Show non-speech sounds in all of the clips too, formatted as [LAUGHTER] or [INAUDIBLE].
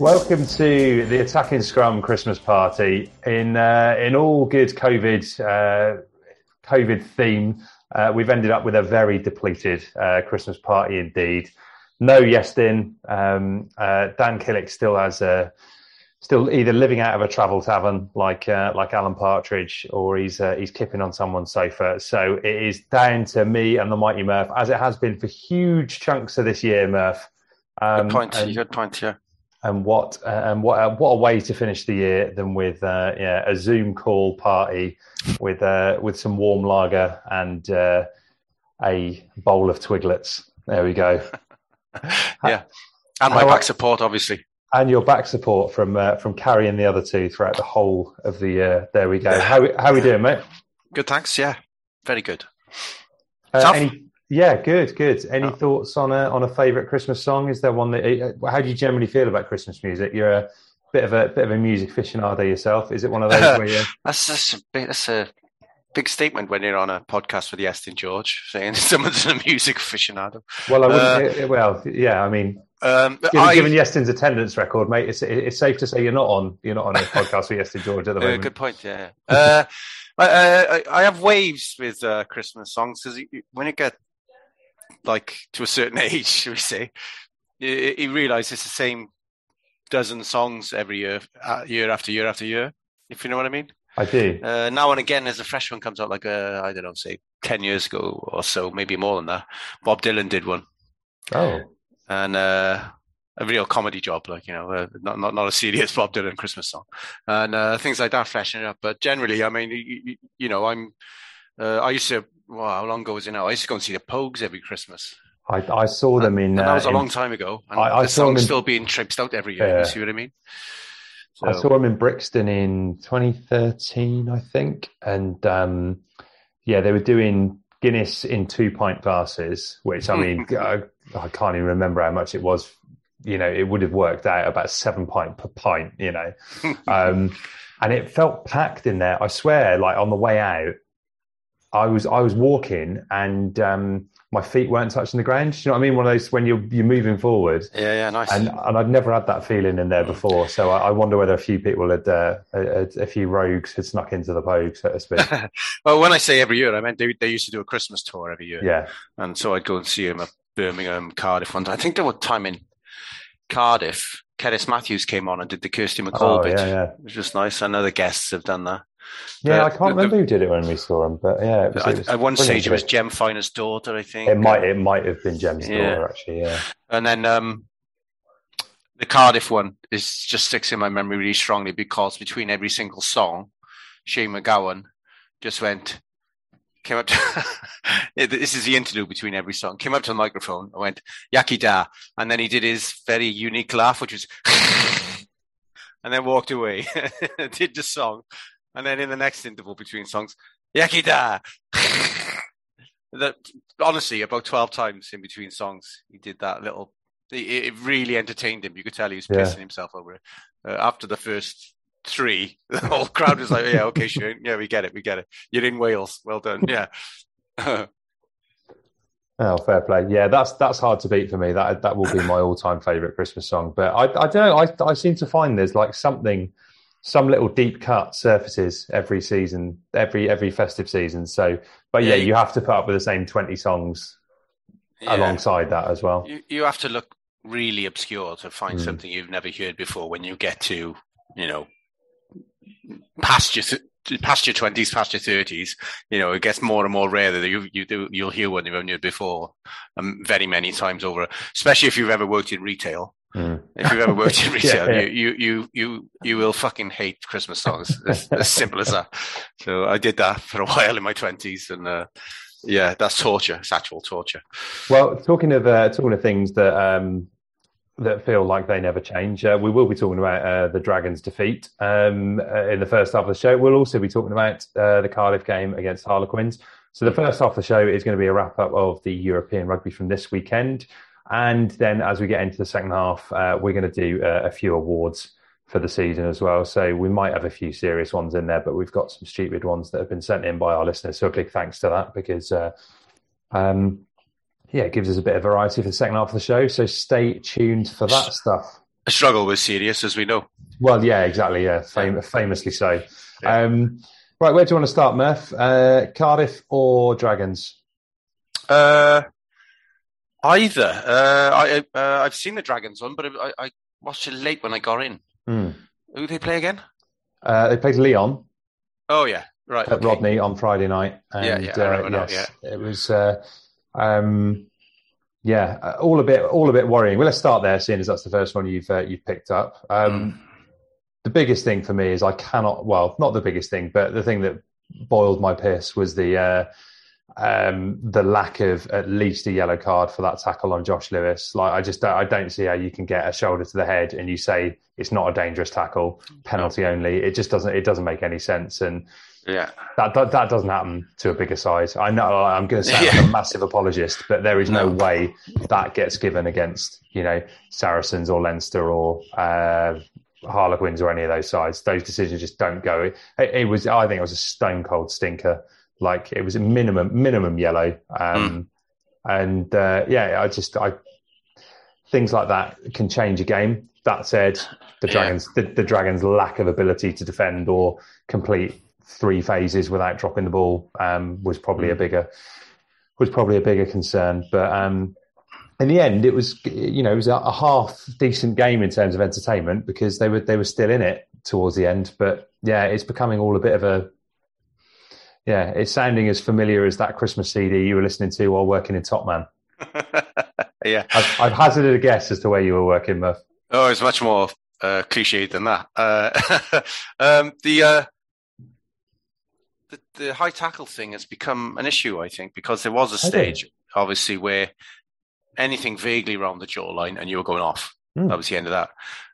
Welcome to the Attacking Scrum Christmas party. In uh, in all good COVID uh, COVID theme, uh, we've ended up with a very depleted uh, Christmas party indeed. No Iestyn. Um, uh, Dan Killick still has a still either living out of a travel tavern like uh, like Alan Partridge, or he's uh, he's kipping on someone's sofa. So it is down to me and the mighty Murph, as it has been for huge chunks of this year, Murph. Um, Good point. and- Good point. Yeah. And what uh, and what uh, what a way to finish the year than with uh, yeah a Zoom call party with uh, with some warm lager and uh, a bowl of twiglets. There we go. [LAUGHS] Yeah. And my How- back support, obviously. And your back support from uh, from carrying the other two throughout the whole of the year. There we go. How how are we doing, mate? Good. Thanks. Yeah. Very good. Uh, any, yeah, good, good. Any Oh. thoughts on a on a favourite Christmas song? Is there one that? uh, How do you generally feel about Christmas music? You're a bit of a bit of a music aficionado yourself. Is it one of those where [LAUGHS] you? That's, that's, a, bit, that's a big statement when you're on a podcast with Iestyn George [LAUGHS] saying [LAUGHS] someone's a music aficionado. Well, I wouldn't. uh, well, yeah. I mean, Um, given, I, given Iestyn's attendance record, mate, it's it's safe to say you're not on you're not on a podcast with Iestyn George at the uh, moment. good point. Yeah. uh, I, I, I have waves with uh, Christmas songs because when it get like to a certain [LAUGHS] age, should we say, he, you realize it's the same dozen songs every year, uh, year after year after year. If you know what I mean. I do. Uh, now and again, as a fresh one comes out, like uh, I don't know, say ten years ago or so, maybe more than that. Bob Dylan did one, Oh, and uh, a real comedy job, like you know, uh, not not not a serious [LAUGHS] Bob Dylan Christmas song, and uh, things like that, freshen it up. But generally, I mean, you, you, you know, I'm uh, I used to. Well, how long ago was it now? I used to go and see the Pogues every Christmas. I, I saw them in. And that uh, was a in- long time ago. And I- I the saw them song's in- still being tripped out every year. Yeah. You see what I mean? I saw them in Brixton in 2013, I think, and um, yeah, they were doing Guinness in two pint glasses, which I mean, [LAUGHS] I, I can't even remember how much it was. You know, it would have worked out about seven pint per pint. You know, [LAUGHS] um, and it felt packed in there. I swear, like on the way out, I was I was walking and um, my feet weren't touching the ground. Do you know what I mean? One of those when you're you're moving forward. Yeah, yeah, nice. And and I'd never had that feeling in there before. So I, I wonder whether a few people had uh, a, a few rogues had snuck into the pogue, so to speak. [LAUGHS] well, when I say every year, I meant they, they used to do a Christmas tour every year. yeah, And so I'd go and see him at Birmingham, Cardiff. And I think there was time in Cardiff Cerys Matthews came on and did the Kirsty MacColl Oh, bit. yeah, yeah. It was just nice. know the guests have done that. Yeah, The- I can't the- remember who did it when we saw him, but yeah, it was, I- it was At one stage, it was. Jem Finer's daughter, I think. It might it might have been Jem's Yeah. daughter actually. Yeah, And then um, the Cardiff one is just sticks in my memory really strongly because between every single song, Shane MacGowan just went, came up to, [LAUGHS] this is the interlude between every song, came up to the microphone and went, Iechyd da. And then he did his very unique laugh, which was, [LAUGHS] and then walked away, [LAUGHS] did the song. And then in the next interval between songs, Iechyd da. [LAUGHS] that honestly, about 12 times in between songs, he did that little it, it really entertained him. You could tell he was Yeah. pissing himself over it. Uh, after the first three, [LAUGHS] the whole crowd was like, "Yeah, okay, sure, yeah, we get it, we get it. You're in Wales, well done, yeah." [LAUGHS] Oh, fair play. Yeah, that's that's hard to beat for me. That that will be my all-time favorite Christmas song. But I I don't know. I I seem to find there's like something, some little deep cut surfaces every season, every every festive season. So, but yeah, Yeah, you- you have to put up with the same twenty songs Yeah. alongside that as well. You, you have to look really obscure to find Mm. something you've never heard before when you get to, you know, past your th- past your twenties, past your thirties. You know, it gets more and more rare that you you do you'll hear one you've only heard before, um, very many times over. Especially if you've ever worked in retail. Mm. If you've ever worked in [LAUGHS] retail, Yeah. you, you you you you will fucking hate Christmas songs. As, as [LAUGHS] simple as that. So I did that for a while in my twenties, and uh, yeah, that's torture. It's actual torture. Well, talking of uh, talking of things that um, that feel like they never change, uh, we will be talking about uh, the Dragons' defeat um, uh, in the first half of the show. We'll also be talking about uh, the Cardiff game against Harlequins. So the first half of the show is going to be a wrap up of the European rugby from this weekend, and then as we get into the second half, uh, we're going to do uh, a few awards for the season as well. So we might have a few serious ones in there, but we've got some stupid ones that have been sent in by our listeners. So a big thanks to that because. Uh, um, yeah, it gives us a bit of variety for the second half of the show. So stay tuned for that stuff. A struggle with serious, as we know. Well, yeah, exactly. Yeah, fam- famously so. Um, right, where do you want to start, Murph? Uh, Cardiff or Dragons? Uh, either. Uh, I uh, I've seen the Dragons one, but I, I watched it late when I got in. Hmm. Who they play again? Uh, they played Lyon Oh yeah, right. at okay. Rodney on Friday night. Yeah, And, yeah, I uh, yes, it was. Uh, um, yeah, uh, all a bit, all a bit worrying. Well, let's start there, seeing as that's the first one you've uh, you've picked up. Um, The biggest thing for me is I cannot. Well, not the biggest thing, but the thing that boiled my piss was the uh, um, the lack of at least a yellow card for that tackle on Josh Lewis. Like, I just don't, I don't see how you can get a shoulder to the head and you say it's not a dangerous tackle, penalty only. It just doesn't. It doesn't make any sense. And Yeah, that, that that doesn't happen to a bigger side. I know I'm going to sound like Yeah. a massive apologist, but there is no No. way that gets given against you know Saracens or Leinster or uh, Harlequins or any of those sides. Those decisions just don't go. It, it was I think it was a stone cold stinker. Like it was a minimum minimum yellow, um, and uh, yeah, I just I things like that can change a game. That said, the Yeah. dragons the, the dragons lack of ability to defend or complete three phases without dropping the ball um, was probably a bigger was probably a bigger concern. But um, in the end, it was you know it was a, a half decent game in terms of entertainment because they were they were still in it towards the end. But yeah, it's becoming all a bit of a yeah, it's sounding as familiar as that Christmas CD you were listening to while working in Top Man. [LAUGHS] yeah. I've, I've hazarded a guess as to where you were working, Murph. Oh, it's much more uh, cliched than that. Uh, [LAUGHS] um, the, uh, the the high tackle thing has become an issue, I think, because there was a stage, obviously, where anything vaguely around the jawline and you were going off. Hmm. That was the end of that.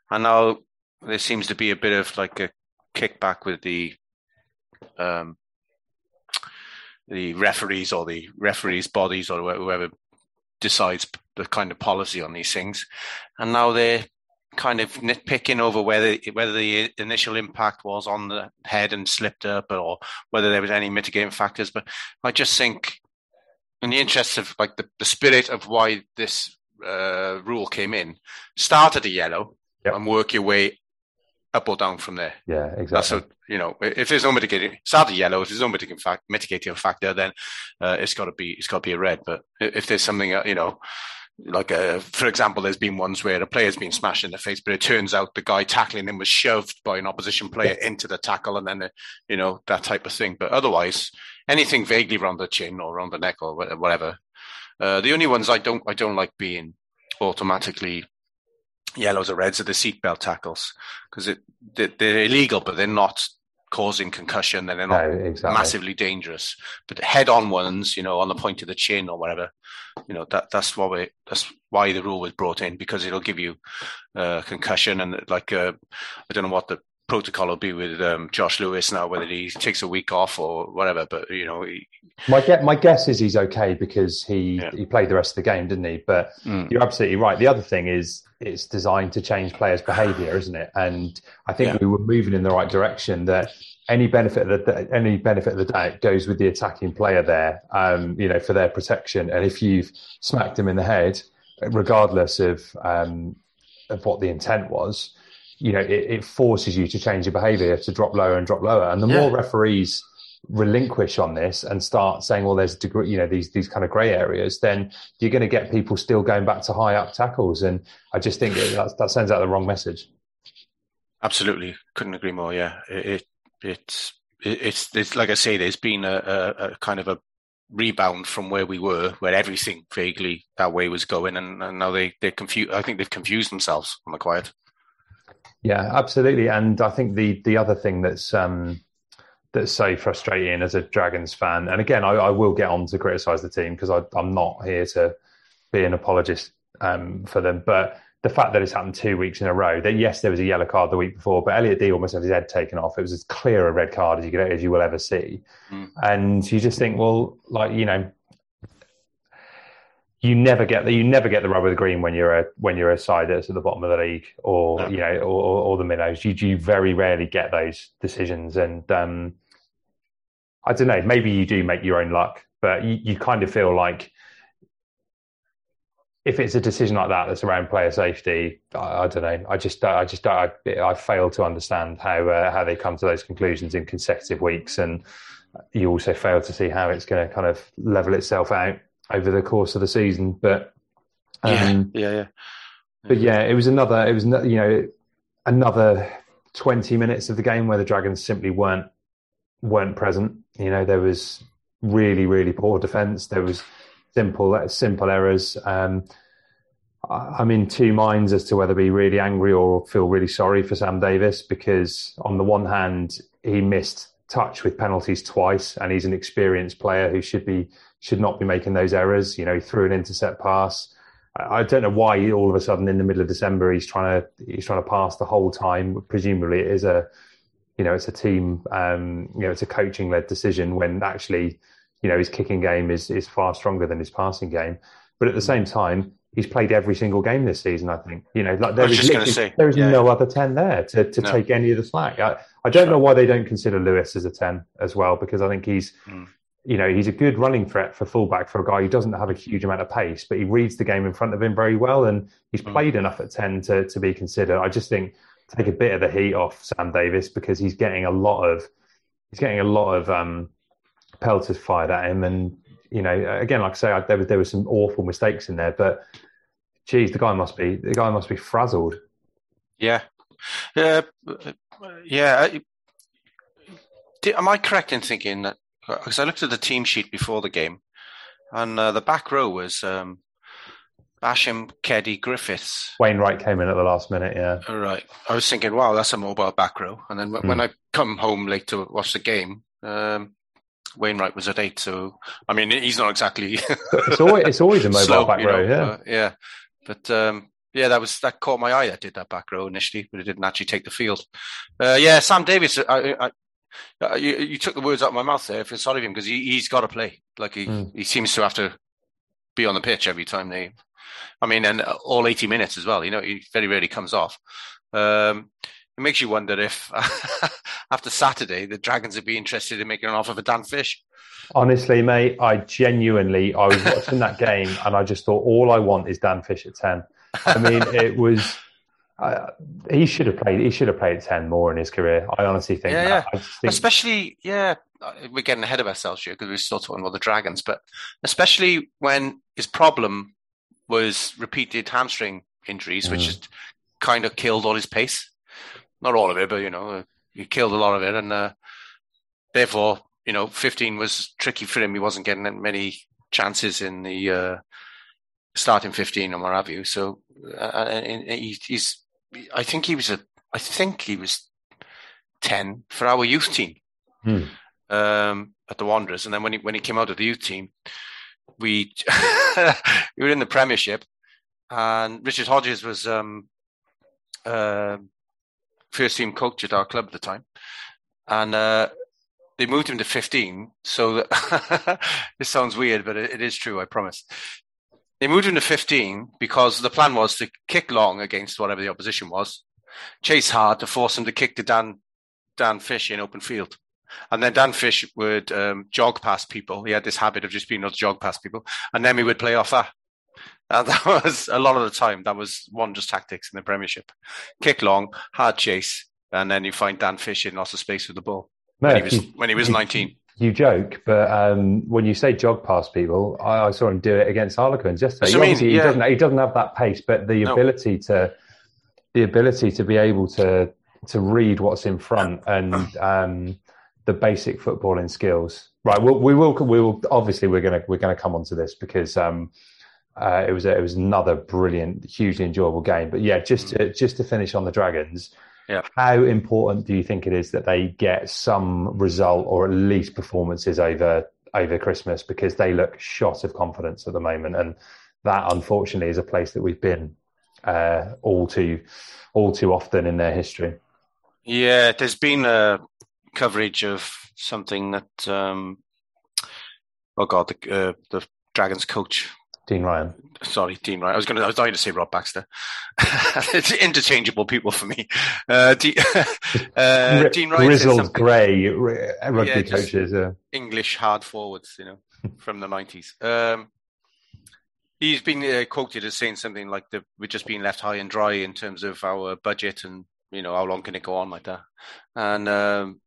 And now there seems to be a bit of like a kickback with the um, the referees or the referees' bodies or whoever decides the kind of policy on these things. And now they're kind of nitpicking over whether whether the initial impact was on the head and slipped up or whether there was any mitigating factors. But I just think in the interest of like the, the spirit of why this uh, rule came in, start at a yellow Yep. and work your way up or down from there. Yeah, That's exactly. what you know. If there's no mitigating, at yellow. If there's no mitigating, fact, mitigating factor, then uh, it's got to be it's got to be a red. But if there's something uh, you know, like uh, for example, there's been ones where a player's been smashed in the face, but it turns out the guy tackling him was shoved by an opposition player into the tackle, and then uh, you know that type of thing. But otherwise, anything vaguely around the chin or around the neck or whatever. Uh, the only ones I don't I don't like being automatically yellows or reds are the seatbelt tackles because they're, they're illegal, but they're not causing concussion and they're not no, exactly. massively dangerous. But head-on ones, you know, on the point of the chin or whatever, you know, that that's why we, that's why the rule was brought in because it'll give you uh, concussion and like uh, I don't know what the protocol will be with um, Josh Lewis now, whether he takes a week off or whatever. But you know, he... my get my guess is he's okay because he yeah. he played the rest of the game, didn't he? But mm. you're absolutely right. The other thing is it's designed to change players' behaviour, isn't it? And I think yeah. we were moving in the right direction. That any benefit of the any benefit of the doubt goes with the attacking player there, um, you know, for their protection. And if you've smacked him in the head, regardless of um, of what the intent was, you know, it, it, forces you to change your behaviour to drop lower and drop lower. And the yeah. more referees relinquish on this and start saying, well, there's degree, you know, these these kind of grey areas, then you're going to get people still going back to high up tackles. And I just think that, that sends out the wrong message. Absolutely, couldn't agree more. Yeah, it, it it's it's it's like I say, there's been a, a, a, kind of a rebound from where we were, where everything vaguely that way was going, and, and now they they confused. I think they've confused themselves on the quiet. Yeah, absolutely. And I think the the other thing that's um, that's so frustrating as a Dragons fan, and again, I, I will get on to criticise the team because I'm not here to be an apologist um, for them, but the fact that it's happened two weeks in a row, that yes, there was a yellow card the week before, but Elliot Dee almost had his head taken off. It was as clear a red card as you could, as you will ever see. Mm. And you just think, well, like, you know, you never get the you never get the rubber the green when you're a when you're a side that's at the bottom of the league or no. you know or, or, the minnows. You you very rarely get those decisions, and um, I don't know. Maybe you do make your own luck, but you, you kind of feel like if it's a decision like that that's around player safety, I, I don't know. I just I just I, I fail to understand how uh, how they come to those conclusions in consecutive weeks, and you also fail to see how it's going to kind of level itself out over the course of the season. But um, yeah, yeah, yeah. But yeah, it was another. It was you know another twenty minutes of the game where the Dragons simply weren't weren't present. You know, there was really really poor defence. There was simple simple errors. Um, I'm in two minds as to whether to be really angry or feel really sorry for Sam Davies because on the one hand he missed touch with penalties twice and he's an experienced player who should be should not be making those errors. You know, he threw an intercept pass. I don't know why all of a sudden in the middle of December he's trying to he's trying to pass the whole time. Presumably it is a you know it's a team um, you know it's a coaching led decision when actually you know his kicking game is is far stronger than his passing game. But at the same time, he's played every single game this season. I think you know like there is there is yeah. no other ten there to to no. take any of the slack. I, I don't sure. know why they don't consider Lewis as a ten as well because I think he's. Mm you know, he's a good running threat for fullback for a guy who doesn't have a huge amount of pace, but he reads the game in front of him very well, and he's mm. played enough at ten to to be considered. I just think take a bit of the heat off Sam Davies because he's getting a lot of he's getting a lot of um, pelters fired at him, and you know, again, like I say, I, there was there were some awful mistakes in there, but geez, the guy must be the guy must be frazzled. Yeah, yeah, yeah. Am I correct in thinking that because I looked at the team sheet before the game, and uh, the back row was um, Basham, Keddie, Griffiths. Wainwright came in at the last minute, yeah. All right. I was thinking, wow, that's a mobile back row. And then mm. when I come home late to watch the game, um, Wainwright was at eight. So, I mean, he's not exactly. [LAUGHS] it's, always, it's always a mobile slow, back row, know, yeah. Uh, yeah. But um, yeah, that was that caught my eye. That did that back row initially, but it didn't actually take the field. Uh, yeah, Sam Davies. I, I, uh, you, you, took the words out of my mouth there. I feel sorry for him because he, he's got to play. Like he, mm. he seems to have to be on the pitch every time they. I mean, and all eighty minutes as well. You know, he very rarely comes off. Um, it makes you wonder if [LAUGHS] after Saturday the Dragons would be interested in making an offer for Dan Fish. Honestly, mate, I genuinely I was watching that [LAUGHS] game and I just thought all I want is Dan Fish at ten. I mean, it was uh, he should have played. He should have played ten more in his career. I honestly think. Yeah, yeah. Think... Especially, yeah, we're getting ahead of ourselves here because we're still talking about the Dragons, but especially when his problem was repeated hamstring injuries, which Mm. just kind of killed all his pace. Not all of it, but you know, uh, he killed a lot of it, and uh, therefore, you know, 15 was tricky for him. He wasn't getting that many chances in the uh, starting 15 and what have you. So, uh, and he's, I think he was a, I think he was 10 for our youth team Hmm. um, at the Wanderers, and then when he when he came out of the youth team, we [LAUGHS] we were in the Premiership, and Richard Hodges was um, uh, first team coach at our club at the time, and uh, they moved him to 15. So that [LAUGHS] this sounds weird, but it, it is true. I promise. They moved him to 15 because the plan was to kick long against whatever the opposition was, chase hard to force him to kick to Dan Dan Fish in open field. And then Dan Fish would um, jog past people. He had this habit of just being able to jog past people. And then we would play off that. And [LAUGHS] that was a lot of the time. That was Wanderers tactics in the Premiership. Kick long, hard chase, and then you find Dan Fish in lots of space with the ball when he was you- when he was you- 19. You joke, but um, when you say jog past people, I, I saw him do it against Harlequins yesterday. I mean, Obviously, he doesn't he doesn't have that pace, but the No. ability to the ability to be able to to read what's in front and um, the basic footballing skills. Right, we'll, we will we will obviously we're gonna we're gonna come onto this because um, uh, it was a, it was another brilliant, hugely enjoyable game. But yeah, just to, just to finish on the Dragons. Yeah. How important do you think it is that they get some result or at least performances over over Christmas because they look shot of confidence at the moment, and that unfortunately is a place that we've been uh, all too all too often in their history. Yeah, there's been a coverage of something that, um, oh God, the, uh, the Dragons coach Dean Ryan, sorry, Dean Ryan. I was going to, I was dying to say Rob Baxter. it's [LAUGHS] interchangeable people for me. Uh, D, [LAUGHS] uh, Gri- Dean Ryan grizzled grey rugby Yeah, coaches. English hard forwards, you know, from the nineties. Um, he's been uh, quoted as saying something like that we're just being left high and dry in terms of our budget and you know how long can it go on like that. And um,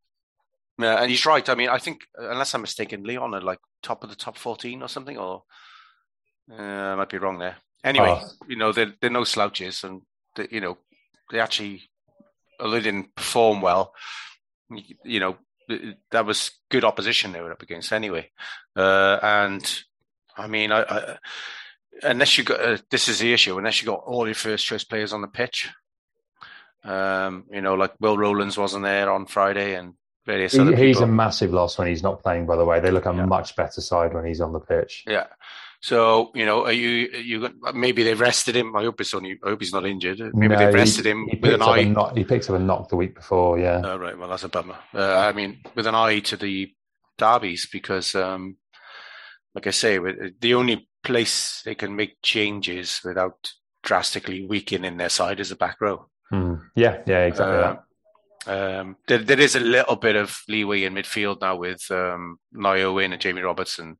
yeah, and he's right. I mean, I think unless I'm mistaken, Lyon are like top of the top fourteen or something, or uh, I might be wrong there. Anyway, Oh. you know they're they're no slouches, and they, you know they actually, although they didn't perform well, you, know that was good opposition they were up against anyway. Uh, and I mean, I, I, unless you got uh, this is the issue, unless you got all your first choice players on the pitch, um, you know, like Will Rowlands wasn't there on Friday, and various he- other he's people. a massive loss when he's not playing. By the way, they look a Yeah. much better side when he's on the pitch. Yeah. So you know, are you you gon- maybe they rested him? I hope it's only. I hope he's not injured. Maybe No, they he- rested him he with an picked up a eye. knock- he picked up a knock the week before. Yeah, Oh, right. Well, that's a bummer. Uh, I mean, with an eye to the derbies, because, um, like I say, the only place they can make changes without drastically weakening their side is the back row. Hmm. yeah, yeah, exactly. Uh, that. Um, there, there is a little bit of leeway in midfield now with um, Wynn and Jamie Roberts and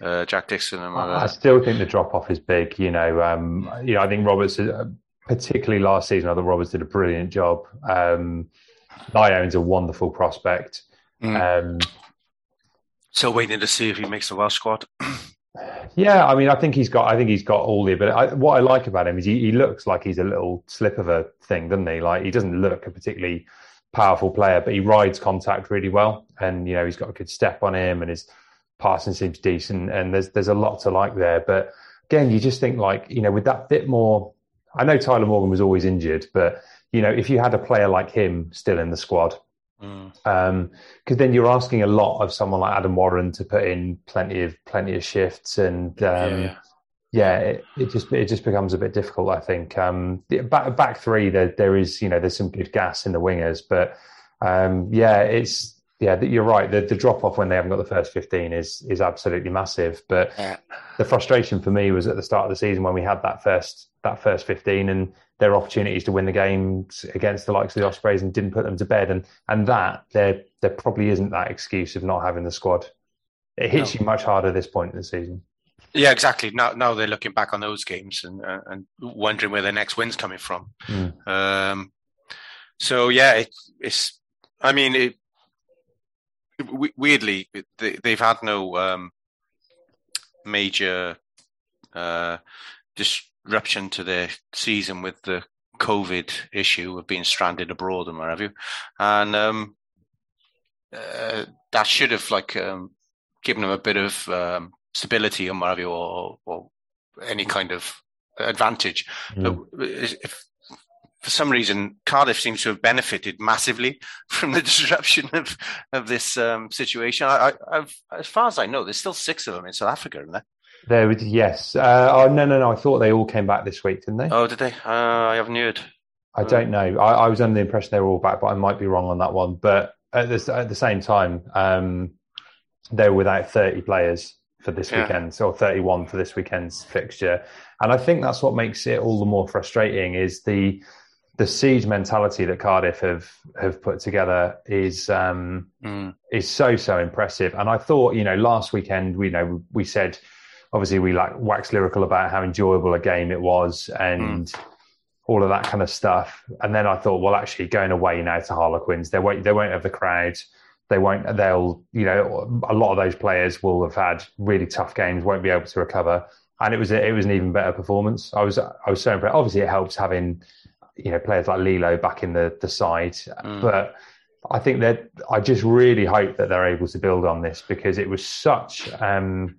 uh, Jack Dixon. And, I I still think the drop off is big. You know, um, you know, I think Roberts, uh, particularly last season, I thought Roberts did a brilliant job. Um, Nyone's a wonderful prospect. Um, still waiting to see if he makes the Welsh squad. [CLEARS THROAT] yeah, I mean, I think he's got. I think he's got all the. But I, what I like about him is he, he looks like he's a little slip of a thing, doesn't he? Like he doesn't look a particularly powerful player, but he rides contact really well, and you know he's got a good step on him, and his passing seems decent, and there's there's a lot to like there. But again, you just think like you know with that bit more. I know Tyler Morgan was always injured, but you know if you had a player like him still in the squad, Mm. because then you're asking a lot of someone like Adam Warren to put in plenty of plenty of shifts, and um, yeah. yeah, it, it just it just becomes a bit difficult. I think um, the back back three there there is you know there's some good gas in the wingers, but um, yeah, it's yeah that you're right. The, the drop off when they haven't got the first fifteen is is absolutely massive. But Yeah. the frustration for me was at the start of the season when we had that first that first fifteen and their opportunities to win the games against the likes of the Ospreys and didn't put them to bed, and and that there there probably isn't that excuse of not having the squad. It hits No. you much harder at this point in the season. Yeah, exactly. Now, now they're looking back on those games and uh, and wondering where their next win's coming from. Mm. Um, so yeah, it, it's. I mean, it, we- weirdly, it- they, they've had no um, major uh, disruption to their season with the COVID issue of being stranded abroad and what have you, and um, uh, that should have like um, given them a bit of um, stability and what have you, or, or any kind of advantage. Mm. But if for some reason Cardiff seems to have benefited massively [LAUGHS] from the disruption of of this um, situation. I, I, as far as I know, there's still six of them in South Africa, isn't there? Yes. Uh, oh no, no, no. I thought they all came back this week, didn't they? Oh, did they? Uh, I haven't heard. I don't know. I, I was under the impression they were all back, but I might be wrong on that one. But at the, at the same time, um, they were without 30 players for this Yeah. weekend, or 31 for this weekend's fixture. And I think that's what makes it all the more frustrating is the the siege mentality that Cardiff have have put together is um, Mm. is so so impressive. And I thought, you know, last weekend we you know we said obviously we like wax lyrical about how enjoyable a game it was and all of that kind of stuff. And then I thought, well, actually going away now to Harlequins, they won't they won't have the crowd. They won't. They'll you know a lot of those players will have had really tough games, won't be able to recover. And it was a, it was an even better performance. I was I was so impressed. Obviously, it helps having you know players like Lee-Lo back in the the side, Mm. but I think that I just really hope that they're able to build on this because it was such, um,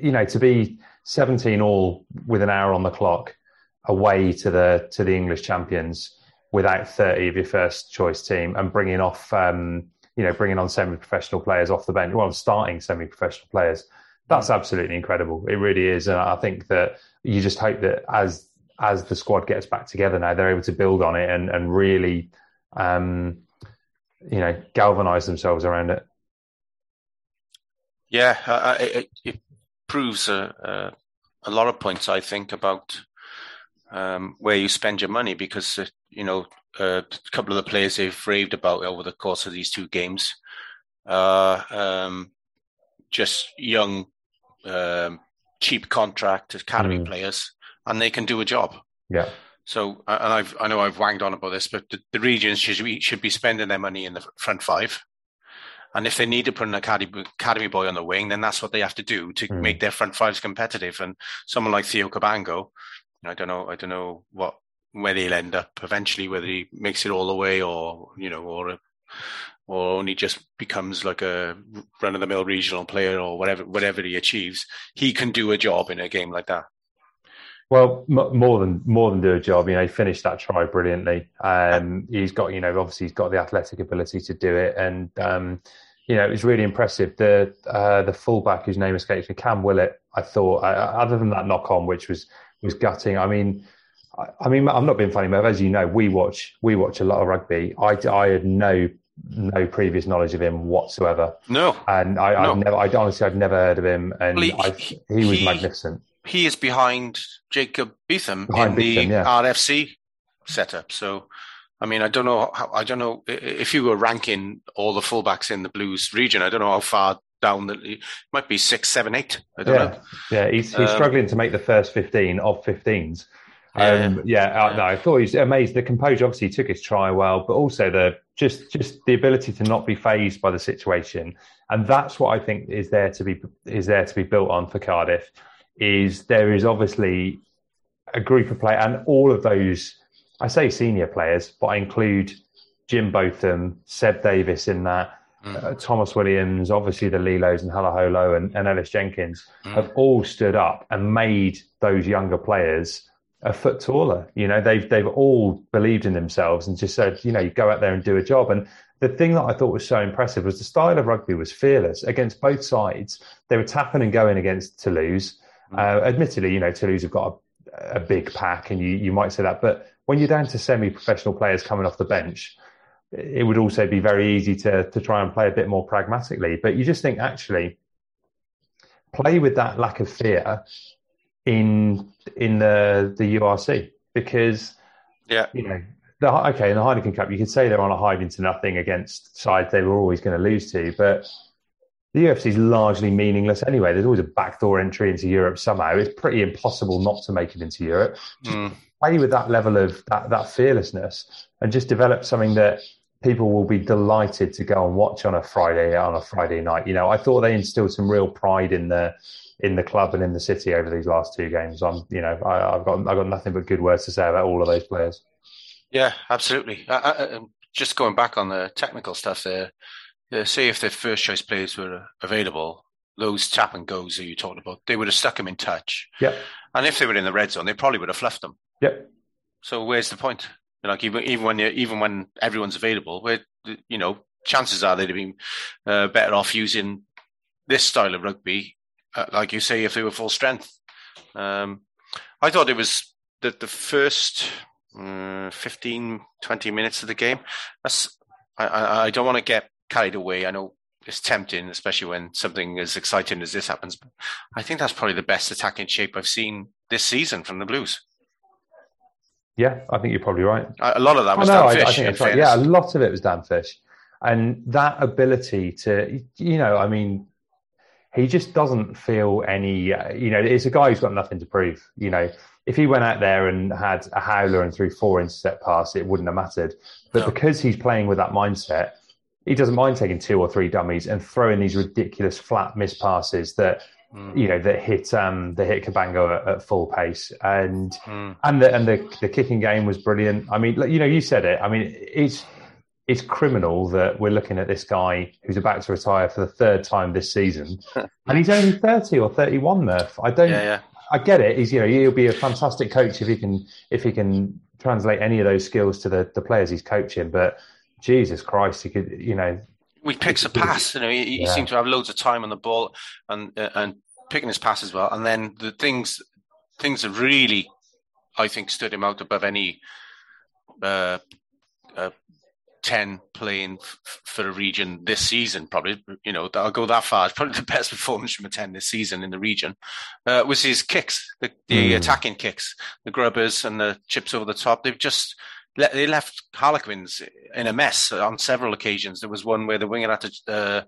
you know, to be 17 all with an hour on the clock away to the to the English champions without 30 of your first choice team and bringing off, um, you know, bringing on semi-professional players off the bench, well, starting semi-professional players. That's absolutely incredible. It really is, and I think that you just hope that as as the squad gets back together now, they're able to build on it and and really, um, you know, galvanise themselves around it. Yeah, uh, uh, it, it proves a, a, a lot of points, I think, about um, where you spend your money because, uh, you know, uh, a couple of the players they've raved about over the course of these two games are um, just young, um, cheap contract academy Mm. players, and they can do a job. Yeah. So, uh, and I've, I know I've wanged on about this, but the, the regions should be, should be spending their money in the front five. And if they need to put an academy, academy boy on the wing, then that's what they have to do to Mm. make their front fives competitive. And someone like Theo Cabango, I don't know, I don't know what where he'll end up eventually, whether he makes it all the way or you know, or or only just becomes like a run of the mill regional player or whatever whatever he achieves. He can do a job in a game like that. Well, m- more than more than do a job. You know, he finished that try brilliantly. Um, he's got, you know, obviously he's got the athletic ability to do it, and um, you know, it was really impressive. The uh, the fullback whose name escapes me, Cam Winnett. I thought, uh, other than that knock on, which was was gutting. I mean, I, mean, I'm not being funny, Merv. As you know, we watch we watch a lot of rugby. I, I had no no previous knowledge of him whatsoever, No, and I, No. I've never, I honestly, I'd never heard of him, and Well, he- I, he- he was magnificent. he is behind Jacob Beetham Behind in Beetham, the yeah. RFC setup. So, I mean, I don't know how, I don't know if you were ranking all the fullbacks in the Blues region. I don't know how far down the it might be six, seven, eight. I don't yeah, know. yeah. He's he's Um, struggling to make the first fifteen of 15s. Yeah, Um, yeah, I, no, I thought he was amazing. The composure, obviously, he took his try well, but also the just just the ability to not be phased by the situation, and that's what I think is there to be is there to be built on for Cardiff. Is there is obviously a group of players, and all of those, I say senior players, but I include Jim Botham, Seb Davies in that, Mm. uh, Tomos Williams, obviously the Lee-Los and Halaholo and, and Ellis Jenkins Mm. have all stood up and made those younger players a foot taller. You know, they've they've all believed in themselves and just said, you know, you go out there and do a job. And the thing that I thought was so impressive was the style of rugby was fearless against both sides. They were tapping and going against Toulouse. Uh, admittedly, you know, Toulouse have got a, a big pack, and you, you might say that. But when you're down to semi-professional players coming off the bench, it would also be very easy to to try and play a bit more pragmatically. But you just think actually play with that lack of fear in in the the URC because Yeah, you know the okay in the Heineken Cup you could say they're on a hiding to nothing against sides they were always going to lose to, but the URC is largely meaningless anyway. There's always a backdoor entry into Europe somehow. It's pretty impossible not to make it into Europe. Mm. Play with that level of that that fearlessness and just develop something that people will be delighted to go and watch on a Friday on a Friday night. You know, I thought they instilled some real pride in the in the club and in the city over these last two games. I'm, you know, I, have got I've got nothing but good words to say about all of those players. Yeah, absolutely. I, I, just going back on the technical stuff there, uh, say if the first choice players were available, those tap and goes that you talked about, they would have stuck them in touch. Yep. And if they were in the red zone, they probably would have fluffed them. Yep. So where's the point? Like even even when even when everyone's available, where you know chances are they'd have been uh, better off using this style of rugby, uh, like you say, if they were full strength. Um, I thought it was that the first uh, 15, 20 minutes of the game. That's I, I, I don't want to get carried away. I know it's tempting, especially when something as exciting as this happens. But I think that's probably the best attacking shape I've seen this season from the Blues. Yeah, I think you're probably right. A lot of that was oh, no, Dan I, I think right. Yeah, a lot of it was Dan Fish, and that ability to, you know, I mean, he just doesn't feel any. Uh, you know, it's a guy who's got nothing to prove. You know, if he went out there and had a howler and threw four intercept passes, it wouldn't have mattered. But because he's playing with that mindset, he doesn't mind taking two or three dummies and throwing these ridiculous flat miss passes that mm. you know that hit um that hit Cabango at, at full pace and mm. and the and the the kicking game was brilliant. I mean, you know, you said it. I mean, it's it's criminal that we're looking at this guy who's about to retire for the third time this season, [LAUGHS] and he's only thirty or thirty-one. Murph, I don't. Yeah, yeah. I get it. He's you know he'll be a fantastic coach if he can if he can translate any of those skills to the the players he's coaching, but Jesus Christ, he could, you know. He picks a pass. You know, he, he yeah. seems to have loads of time on the ball and uh, and picking his pass as well. And then the things things that really, I think, stood him out above any uh, uh, 10 playing f- for a region this season, probably, you know, I'll go that far. It's probably [LAUGHS] the best performance from a 10 this season in the region, uh, was his kicks, the, the mm. attacking kicks, the grubbers and the chips over the top. They've just, they left Harlequins in a mess on several occasions. There was one where the winger had to. Uh,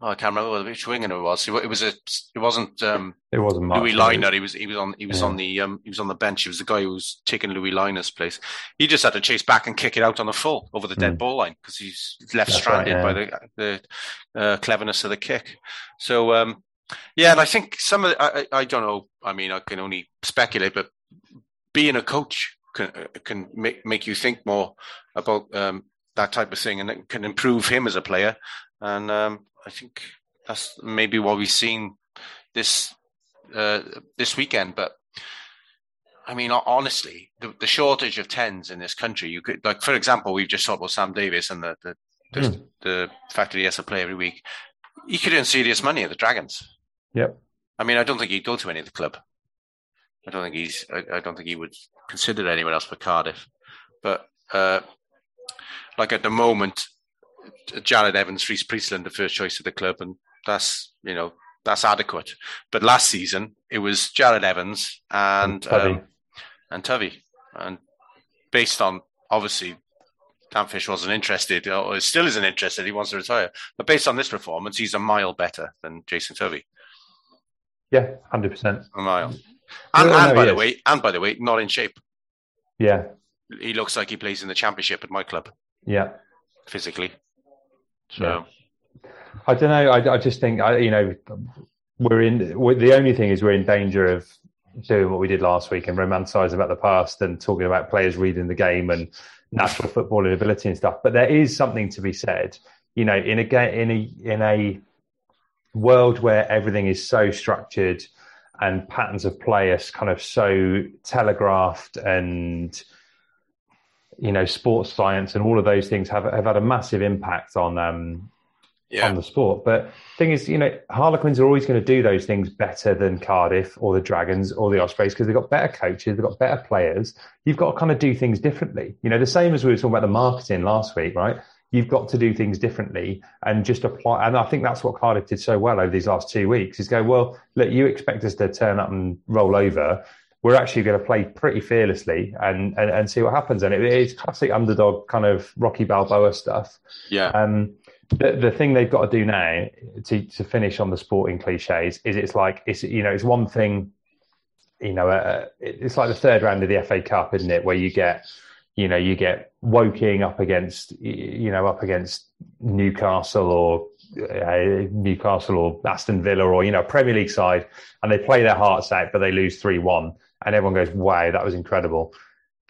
oh, I can't remember which winger it was. It was a. It wasn't. Um, it wasn't Louis Liner. He was. He was on. He was yeah. on the. Um, he was on the bench. He was the guy who was taking Louis Liner's place. He just had to chase back and kick it out on the full over the dead mm. ball line because he's left That's stranded right, yeah. by the the uh, cleverness of the kick. So um, yeah, and I think some of the, I, I don't know. I mean, I can only speculate, but being a coach can can make make you think more about um, that type of thing, and it can improve him as a player. And um, I think that's maybe what we've seen this uh, this weekend. But I mean, honestly, the, the, shortage of tens in this country, you could like, for example, we've just talked about Sam Davies and the the, the, mm. the fact that he has to play every week. He could earn serious money at the Dragons. Yep. I mean, I don't think he'd go to any of the club. I don't think he's. I, I don't think he would consider anyone else for Cardiff. But uh, like at the moment, Jarrod Evans, Rhys Priestland, the first choice of the club, and that's you know that's adequate. But last season it was Jarrod Evans and Tovey. Um, and Tovey, and based on obviously Dan Fish wasn't interested, or still isn't interested. He wants to retire, but based on this performance, he's a mile better than Jason Tovey. Yeah, hundred percent. A mile. And, and by the way, and by the way, not in shape. Yeah, he looks like he plays in the championship at my club. Yeah, physically. So, yeah. I don't know. I, I just think I, you know, we're in. We're, the only thing is we're in danger of doing what we did last week and romanticizing about the past and talking about players reading the game and natural footballing ability and stuff. But there is something to be said. You know, in a in a in a world where everything is so structured and patterns of play are kind of so telegraphed and you know sports science and all of those things have have had a massive impact on um yeah. on the sport. But thing is, you know, Harlequins are always going to do those things better than Cardiff or the Dragons or the Ospreys because they've got better coaches, they've got better players. You've got to kind of do things differently. You know, the same as we were talking about the marketing last week, right? you've got to do things differently and just apply. And I think that's what Cardiff did so well over these last two weeks is go, well, look, you expect us to turn up and roll over. We're actually going to play pretty fearlessly and, and, and see what happens. And it is classic underdog kind of Rocky Balboa stuff. Yeah. Um, the, the thing they've got to do now to, to finish on the sporting cliches is it's like, it's, you know, it's one thing, you know, uh, it's like the third round of the FA Cup, isn't it? Where you get, you know, you get Woking up against, you know, up against Newcastle or uh, Newcastle or Aston Villa or you know Premier League side, and they play their hearts out, but they lose three one, and everyone goes, "Wow, that was incredible."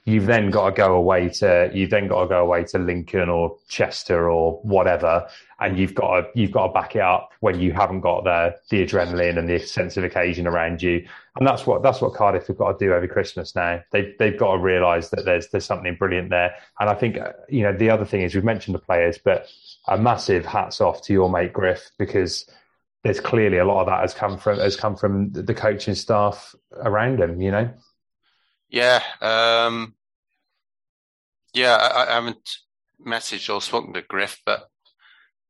You've then got to go away to you've then got to go away to Lincoln or Chester or whatever, and you've got to you've got to back it up when you haven't got the the adrenaline and the sense of occasion around you, and that's what that's what Cardiff have got to do every Christmas now. They they've got to realise that there's there's something brilliant there, and I think uh, you know the other thing is we've mentioned the players, but a massive hats off to your mate Griff because there's clearly a lot of that has come from has come from the coaching staff around him. You know. Yeah, um, yeah. I, I haven't messaged or spoken to Griff, but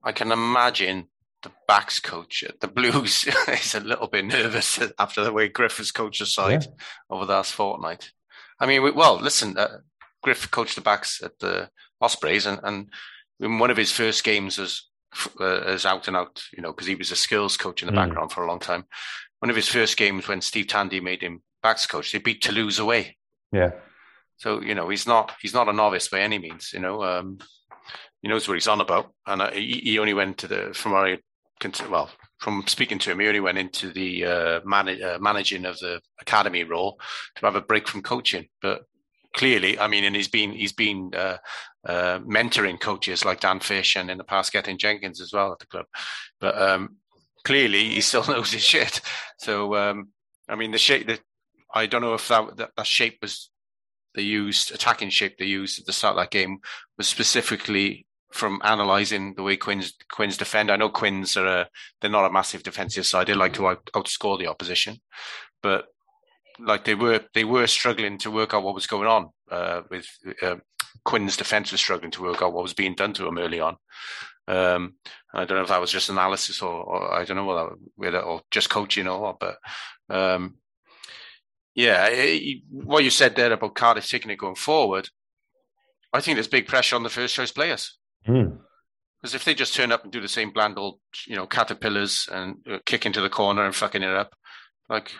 I can imagine the backs coach at the Blues [LAUGHS] is a little bit nervous after the way Griff has coached the side yeah. over the last fortnight. I mean, well, listen, uh, Griff coached the backs at the Ospreys, and, and in one of his first games as uh, as out and out, you know, because he was a skills coach in the mm. background for a long time. One of his first games when Steve Tandy made him backs coach, they beat Toulouse away. Yeah. So you know he's not he's not a novice by any means. You know, um, he knows what he's on about, and uh, he, he, only went to the from our well from speaking to him, he only went into the uh, man, uh, managing of the academy role to have a break from coaching. But clearly, I mean, and he's been he's been uh, uh, mentoring coaches like Dan Fish and in the past Gethin Jenkins as well at the club. But um, clearly, he still [LAUGHS] knows his shit. So um, I mean, the shape that I don't know if that, that, that shape was they used attacking shape they used at the start of that game was specifically from analysing the way Quins Quins defend. I know Quins are a, they're not a massive defensive side. They like to out, outscore the opposition, but like they were they were struggling to work out what was going on uh, with uh, Quinn's defence was struggling to work out what was being done to him early on. Um, I don't know if that was just analysis or, or I don't know whether or just coaching or what, but um, yeah, it, what you said there about Cardiff taking it going forward, I think there's big pressure on the first choice players. Because mm. if they just turn up and do the same bland old, you know, caterpillars and uh, kick into the corner and fucking it up, like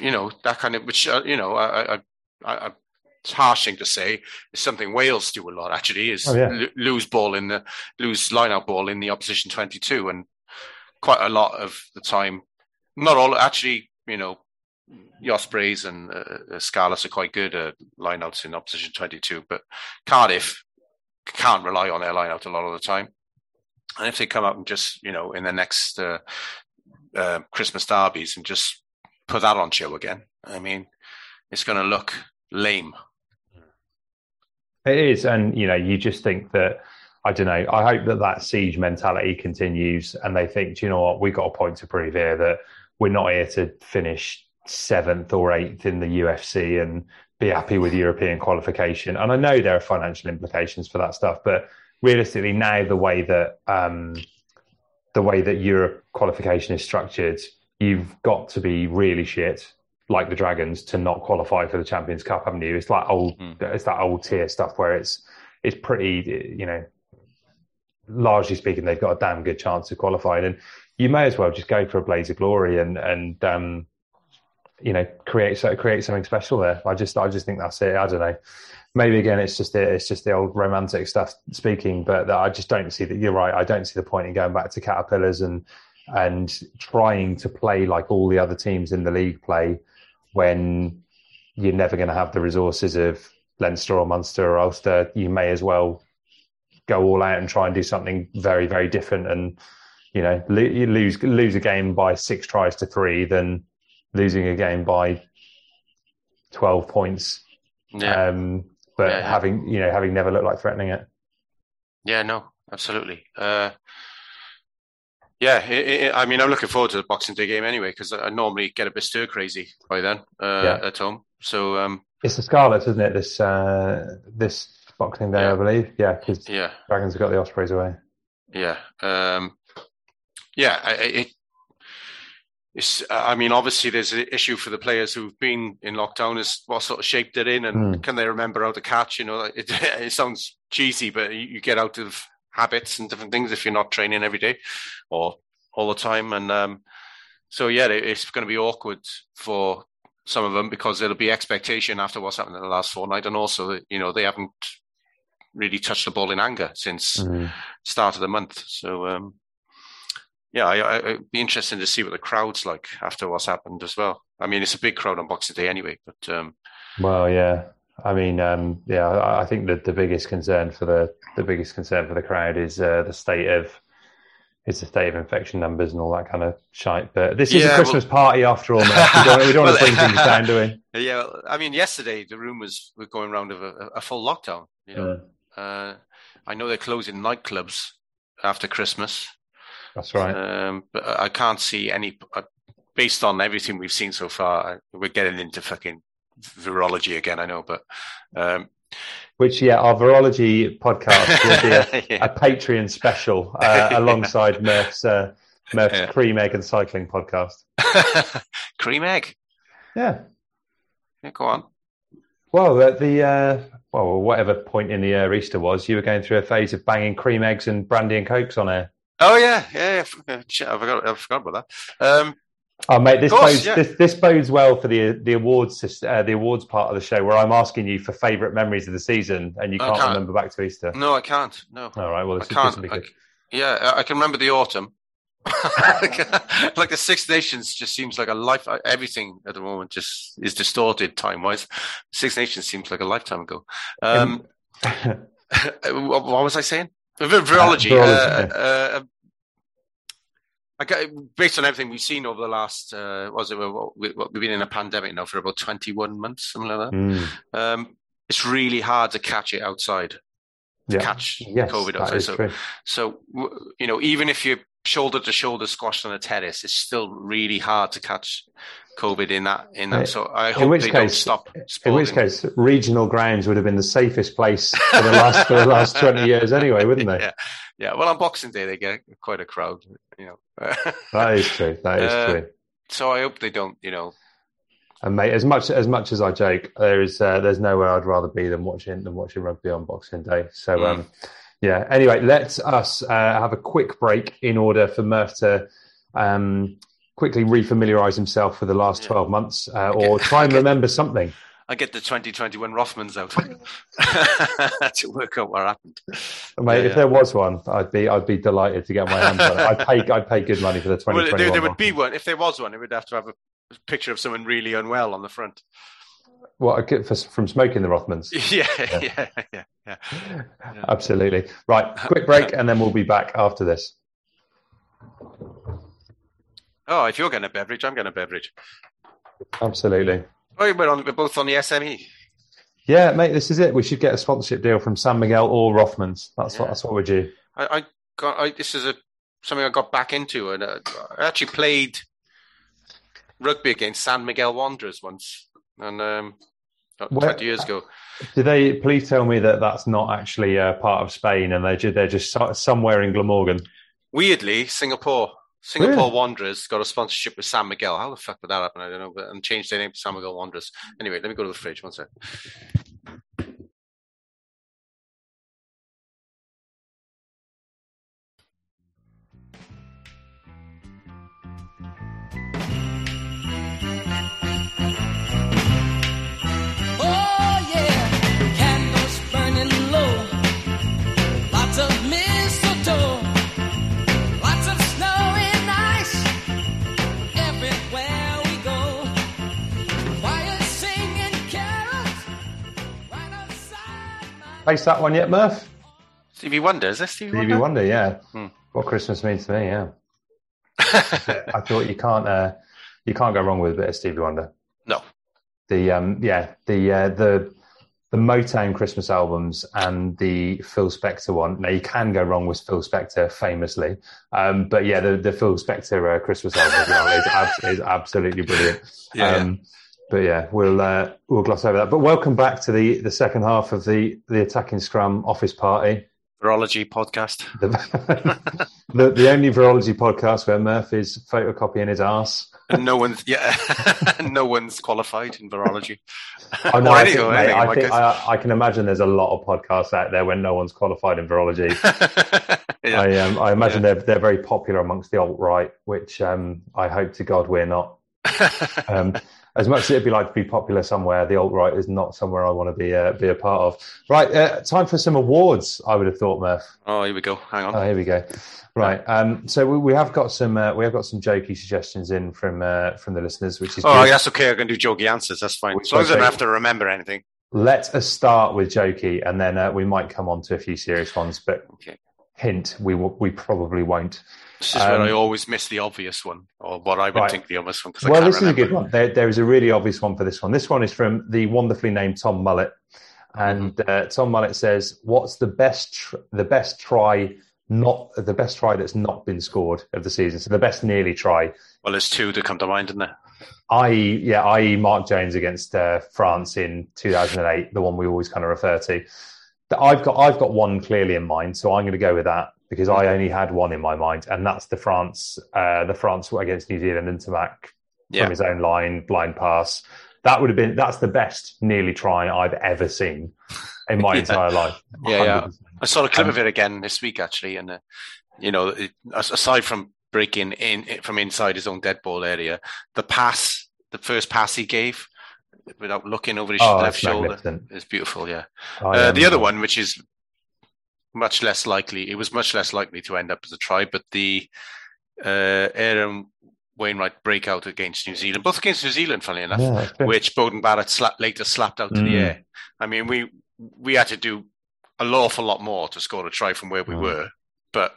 you know that kind of which uh, you know I, I, I, it's harsh thing to say. It's something Wales do a lot actually. Is oh, yeah. l- lose ball in the lose line out ball in the opposition twenty two, and quite a lot of the time, not all actually. You know, Ospreys and uh, Scarlets are quite good at lineouts in opposition twenty two, but Cardiff can't rely on their lineout a lot of the time. And if they come out and just you know in the next uh, uh, Christmas derbies and just put that on show again, I mean, it's going to look lame. It is, and you know, you just think that I don't know. I hope that that siege mentality continues, and they think, do you know what, we got a point to prove here that we're not here to finish seventh or eighth in the UFC and be happy with European qualification. And I know there are financial implications for that stuff, but realistically, now the way that um, the way that Europe qualification is structured, you've got to be really shit like the Dragons to not qualify for the Champions Cup, haven't you? It's like old, mm. it's that old tier stuff where it's it's pretty, you know, largely speaking, they've got a damn good chance of qualifying, and you may as well just go for a blaze of glory and and um, you know create so create something special there. I just I just think that's it. I don't know. Maybe again, it's just the, it's just the old romantic stuff speaking, but I just don't see that. You're right. I don't see the point in going back to caterpillars and and trying to play like all the other teams in the league play when you're never going to have the resources of Leinster or Munster or Ulster, you may as well go all out and try and do something very, very different. And you know, you lose lose a game by six tries to three than losing a game by twelve points. Yeah. Um, but yeah, yeah. having you know having never looked like threatening it. Yeah, no, absolutely. Uh, yeah, it, it, I mean, I'm looking forward to the Boxing Day game anyway because I normally get a bit stir crazy by then uh, yeah. at home. So um, it's the Scarlets, isn't it? This uh, this Boxing Day, yeah. I believe. Yeah, because yeah. Dragons have got the Ospreys away. Yeah, um, yeah. It, it's. I mean, obviously, there's an issue for the players who've been in lockdown. Is what sort of shape they're in, and mm. can they remember how to catch? You know, it, [LAUGHS] it sounds cheesy, but you, you get out of habits and different things if you're not training every day or all the time. And um, so, yeah, it's going to be awkward for some of them because there'll be expectation after what's happened in the last fortnight, and also, you know, they haven't really touched the ball in anger since mm-hmm. start of the month. So, um, yeah, I, I, it'd be interesting to see what the crowd's like after what's happened as well. I mean, it's a big crowd on Boxing Day anyway, but um, Well, yeah. I mean, um, yeah. I, I think that the biggest concern for the the biggest concern for the crowd is uh, the state of is the state of infection numbers and all that kind of shite. But this is Yeah, a Christmas well- party after all. We don't, we don't [LAUGHS] want to bring things [LAUGHS] down, do we? yeah, I mean, yesterday the rumours were going around of a, a full lockdown. You know, uh, I know they're closing nightclubs after Christmas, That's right. um, but I can't see any. Uh, based on everything we've seen so far, we're getting into fucking virology again. I know, but um, Which, yeah, our virology podcast will be a, [LAUGHS] Yeah. a Patreon special uh, [LAUGHS] alongside Murph's uh, Murph's Yeah. cream egg and cycling podcast. [LAUGHS] cream egg. Yeah. Yeah, go on. Well, at the uh, well, whatever point in the year Easter was, you were going through a phase of banging cream eggs and brandy and cokes on air. Oh yeah, yeah, yeah. I forgot. I forgot about that. Um, Oh, mate, this course, bodes yeah. this, this bodes well for the the awards uh, the awards part of the show, where I'm asking you for favourite memories of the season, and you can't, can't. remember back to Easter. no, I can't. No, All right, well, I this, is, this can't. will be good. c- yeah, I- I can remember the autumn. [LAUGHS] like the Six Nations just seems like a life. uh, Everything at the moment just is distorted time wise. Six Nations seems like a lifetime ago. Um, [LAUGHS] [LAUGHS] what what was I saying? Vir- Virology. virology, uh, uh, I based on everything we've seen over the last, uh, was it? What, we- what, we've been in a pandemic now for about twenty-one months, something like that. Mm, Um, it's really hard to catch it outside. To yeah. catch Yes, COVID outside. So, true. so you know, even if you're shoulder to shoulder squashed on a terrace, it's still really hard to catch COVID in that. In that, Uh, so I in hope which they don't case- stop. In which case, regional grounds would have been the safest place for the last for the last [LAUGHS] twenty years, anyway, wouldn't they? yeah, yeah. Well, on Boxing Day they get quite a crowd, you know. [LAUGHS] That is true. That is Uh, true. so I hope they don't, you know. And mate, as much as much as I joke, there is uh, there's nowhere I'd rather be than watching than watching rugby on Boxing Day. So Mm. um, yeah. Anyway, let us uh, have a quick break in order for Murph to um, quickly refamiliarise himself with the last Yeah. twelve months, uh, [LAUGHS] or try and remember something. I get the 2021 Rothmans out [LAUGHS] to work out what happened. Mate, Yeah, if yeah. there was one, I'd be I'd be delighted to get my hands on it. I'd pay I'd pay good money for the Well, there, there would be one. If there was one, it would have to have a picture of someone really unwell on the front. What I get for, from smoking the Rothmans? [LAUGHS] Yeah, yeah, yeah, yeah. [LAUGHS] Absolutely. Right, quick break, and then we'll be back after this. Oh, if you're getting a beverage, I'm getting a beverage. Absolutely. Oh, we're, on, we're both on the. SME. Yeah, mate, this is it. We should get a sponsorship deal from San Miguel or Rothmans. That's what that's what we do. I, I got I, this is a something I got back into, and uh, I actually played rugby against San Miguel Wanderers once, and um, Where- twenty years ago. Did they please tell me that that's not actually uh, part of Spain and they're just, they're just somewhere in Glamorgan? Weirdly, Singapore. Singapore Really? Wanderers got a sponsorship with San Miguel. How the fuck would that happen? I don't know, but and changed their name to San Miguel Wanderers. Anyway, let me go to the fridge. One sec. Faced that one yet, Murph? Stevie Wonder, is this Stevie, Stevie Wonder? Wonder, yeah. Hmm. What Christmas means to me, yeah. [LAUGHS] I thought you can't uh, you can't go wrong with a bit of Stevie Wonder. no. The um, yeah, the uh, the the Motown Christmas albums and the Phil Spector one. Now you can go wrong with Phil Spector, famously, um, but yeah, the the Phil Spector uh, Christmas album as well is, abs- [LAUGHS] is absolutely brilliant. Yeah, yeah. But yeah, we'll uh, we'll gloss over that. But welcome back to the the second half of the the attacking scrum office party. Virology podcast. The, [LAUGHS] the, the only virology podcast where Murph is photocopying his ass. no one's yeah, [LAUGHS] no one's qualified in virology. I, know, [LAUGHS] Or I, think, mate, I, think. I, I can imagine there's a lot of podcasts out there when no one's qualified in virology. yeah. I, um, I imagine they're they're very popular amongst the alt right, which um, I hope to God we're not. Um, as much as it'd be like to be popular somewhere, the alt right is not somewhere I want to be uh, be a part of. Right, uh, time for some awards. I would have thought, Murph. Oh, here we go. Hang on. Oh, here we go. Right, um, so we, we have got some uh, we have got some jokey suggestions in from uh, from the listeners, which is oh, good. that's okay. I can do jokey answers. That's fine. Which As long as I don't have to remember anything. Let us start with jokey, and then uh, we might come on to a few serious ones. But Okay. hint, we will, we probably won't. This is where Um, I always miss the obvious one, or what I would Right. think the obvious one, because I Well, this remember. is a good one. There, there is a really obvious one for this one. This one is from the wonderfully named Tom Mullet, and Mm-hmm. uh, Tom Mullet says, "What's the best tr- the best try not the best try that's not been scored of the season? So the best nearly try, Well, there's two that come to mind, isn't there? i.e., yeah, i.e. Mark Jones against uh, France in 2008, the one we always kind of refer to. I've got I've got one clearly in mind, so I'm going to go with that because I only had one in my mind, and that's the France uh, the France against New Zealand Ntamack Yeah. from his own line, blind pass. That would have been that's the best nearly try I've ever seen in my [LAUGHS] Yeah. entire life. Yeah, yeah. I saw a clip Um, of it again this week, actually, and uh, you know, it, aside from breaking in from inside his own dead ball area, the pass, the first pass he gave, without looking over his Oh, left shoulder, is beautiful. Yeah. Uh, the other one, which is much less likely, it was much less likely to end up as a try, but the uh, Aaron Wainwright breakout against New Zealand, both against New Zealand, funny enough, Yeah, which Beauden Barrett sla- later slapped out to the Mm. air. I mean, we we had to do an awful lot more to score a try from where we Mm. were, but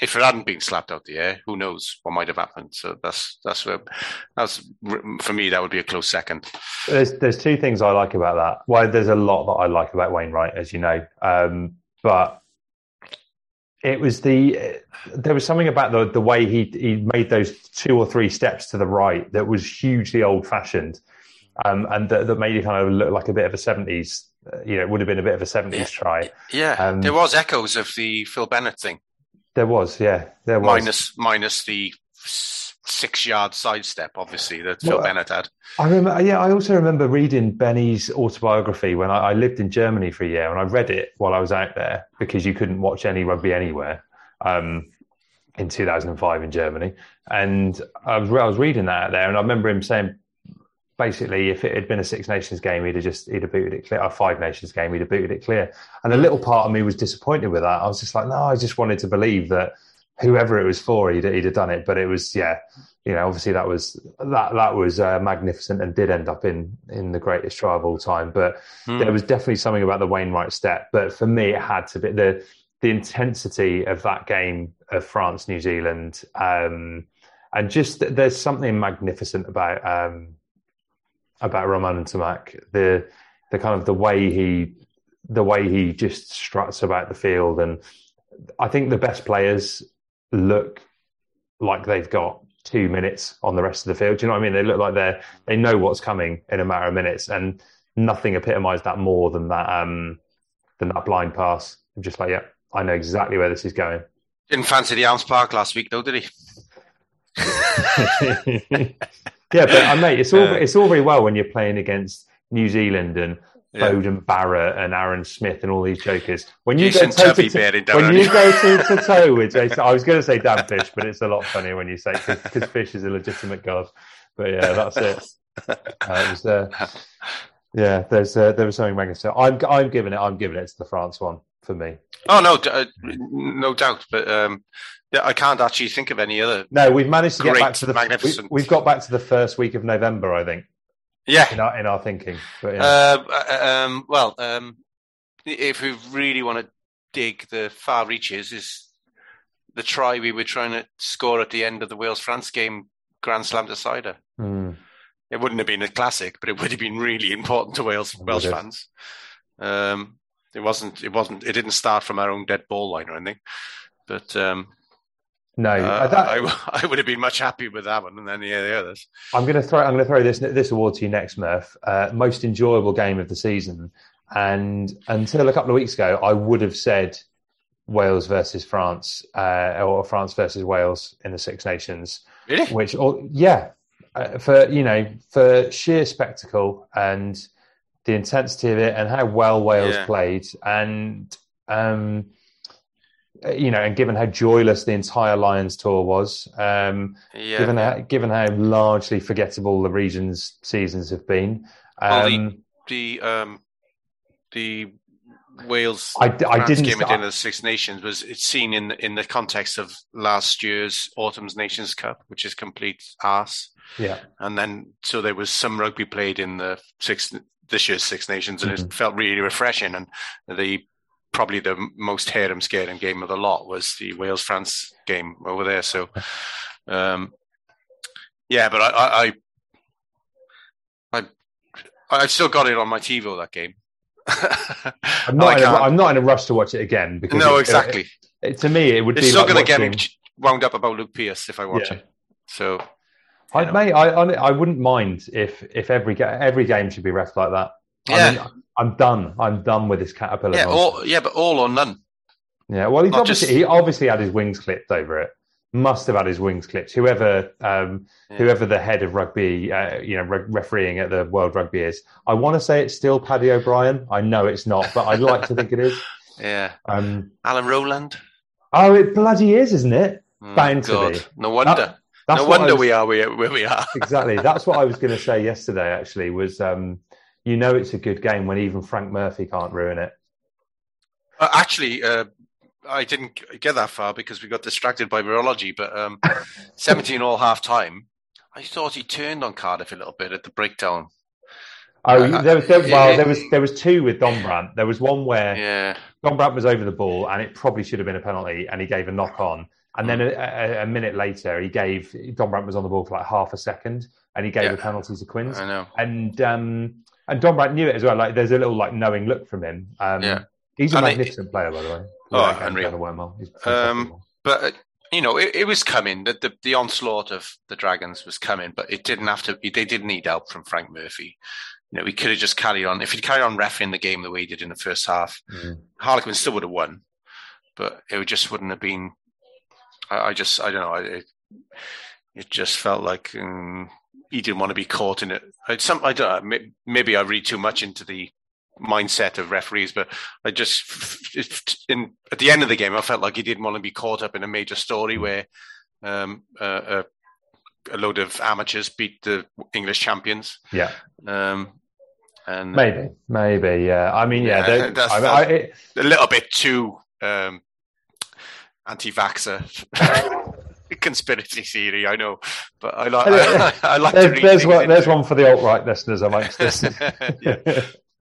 if it hadn't been slapped out the air, who knows what might have happened? So that's that's where that's for me. That would be a close second. There's there's two things I like about that. Well, there's a lot that I like about Wainwright, as you know, um, but it was the there was something about the the way he he made those two or three steps to the right that was hugely old fashioned, um, and that, that made it kind of look like a bit of a seventies. Uh, you know, it would have been a bit of a seventies try. Yeah, Um, there was echoes of the Phil Bennett thing. There was, yeah, there was. minus minus the six yard sidestep, obviously that Phil Well, Bennett had. I remember, yeah, I also remember reading Benny's autobiography when I, I lived in Germany for a year, and I read it while I was out there because you couldn't watch any rugby anywhere um, in 2005 in Germany. And I was, I was reading that out there, and I remember him saying, basically, if it had been a Six Nations game, he'd have just he'd have booted it clear. A Five Nations game, he'd have booted it clear. And a little part of me was disappointed with that. I was just like, no, I just wanted to believe that whoever it was for, he'd, he'd have done it. But it was, yeah, you know, obviously that was that that was uh, magnificent and did end up in in the greatest try of all time. But Hmm. there was definitely something about the Wainwright step. But for me, it had to be the the intensity of that game of France New Zealand, um, and just there's something magnificent about um, about Romain Ntamack. The the kind of the way he the way he just struts about the field, and I think the best players look like they've got two minutes on the rest of the field. Do you know what I mean? They look like they're they know what's coming in a matter of minutes, and nothing epitomised that more than that um, than that blind pass. I'm just like, yeah, I know exactly where this is going. Didn't fancy the Arms Park last week, though, did he? [LAUGHS] yeah, but uh, mate, it's all [LAUGHS] it's all very well when you're playing against New Zealand and Yeah. Beauden Barrett and Aaron Smith and all these jokers. When you Jason go toe to when you go toe to [LAUGHS] toe with Jason, I was going to say Dan Fish, but it's a lot funnier when you say because Fish is a legitimate god. But yeah, that's it. [LAUGHS] Uh, it was, uh, yeah, there's uh, there was something magnificent. I'm I'm giving it. I'm giving it to the France one for me. Oh no, d- uh, no doubt. But um, yeah, I can't actually think of any other. No, we've managed to get back to the magnificent. We, have got back to the first week of November, I think, Yeah. in our in our thinking. But yeah. Uh, uh, um, well, um, if we really want to dig the far reaches, is the try we were trying to score at the end of the Wales France game, Grand Slam decider. Hmm. It wouldn't have been a classic, but it would have been really important to Wales Welsh fans. Um, it wasn't. It wasn't. It didn't start from our own dead ball line or anything. But um, No, uh, that- I, [LAUGHS] I would have been much happier with that one than any of the others. I'm going to throw. I'm going to throw this this award to you next, Murph. Uh, most enjoyable game of the season, and until a couple of weeks ago, I would have said Wales versus France, uh, or France versus Wales in the Six Nations. Really? Which, or, yeah, uh, for you know, for sheer spectacle and the intensity of it, and how well Wales Yeah. played, and um, you know, and given how joyless the entire Lions tour was, um, Yeah. given how given how largely forgettable the region's seasons have been, um, the the um, the Wales I, France didn't game at the end of the Six Nations was it's seen in in the context of last year's Autumn's Nations Cup, which is complete arse. yeah, And then so there was some rugby played in the six this year's Six Nations, and Mhm. it felt really refreshing. And the probably the most harem scaring game of the lot was the Wales France game over there. So, um, yeah, but I I, I I I still got it on my TiVo that game. [LAUGHS] I'm not. In a, can't- I'm not in a rush to watch it again because no, it- exactly. it- to me, it would It's be still like going to get me wound up about Luke Pearce if I watch Yeah. it. So I, mate, I, I I wouldn't mind if if every every game should be ref like that. I Yeah. mean, I'm done. I'm done with this caterpillar. yeah, all, yeah, but all or none. Yeah, well, he's Not obviously just- he obviously had his wings clipped over it. Must have had his wings clipped. Whoever, um, Yeah. whoever the head of rugby, uh, you know, re- refereeing at the World Rugby is. I want to say it's still Paddy O'Brien. I know it's not, but I'd like to think it is. [LAUGHS] Yeah, Um, Alain Rolland. oh, it bloody is, isn't it? Oh, Bound to be. No wonder. That- that's no wonder was- we are where, where we are. [LAUGHS] exactly. That's what I was going to say yesterday. Actually, was um, you know it's a good game when even Frank Murphy can't ruin it. Uh, actually, uh, I didn't get that far because we got distracted by virology. But um, [LAUGHS] 17 all half time, I thought he turned on Cardiff a little bit at the breakdown. Oh, Uh, there was there, well, yeah. there was there was two with Dombrandt. There was one where Yeah, Dombrandt was over the ball, and it probably should have been a penalty, and he gave a knock on. And then a, a, a minute later, he gave Dombrandt was on the ball for like half a second, and he gave Yeah. a penalty to Quins. I know. And um, and Dombrandt knew it as well. Like there's a little like knowing look from him. Um, Yeah. he's a And it- magnificent player, by the way. Oh, going the wormhole. Um, but uh, you know, it, it was coming. The, the the onslaught of the Dragons was coming, but it didn't have to. be They didn't need help from Frank Murphy. You know, he could have just carried on. If he'd carried on refing the game the way he did in the first half, Mm. Harlequin still would have won. But it just wouldn't have been. I, I just, I don't know. It, it just felt like um, he didn't want to be caught in it. I, some, I don't know. Maybe I read too much into the mindset of referees, but I just in at the end of the game, I felt like he didn't want to be caught up in a major story where um, uh, a, a load of amateurs beat the English champions. yeah, Um, and maybe, maybe. Yeah, I mean, yeah, Yeah, that's- I, I, it, a little bit too um, anti-vaxxer. [LAUGHS] Conspiracy theory, I know, but I like. [LAUGHS] I, I like there's, there's one, there's one for the alt right listeners amongst [LAUGHS] us. yeah,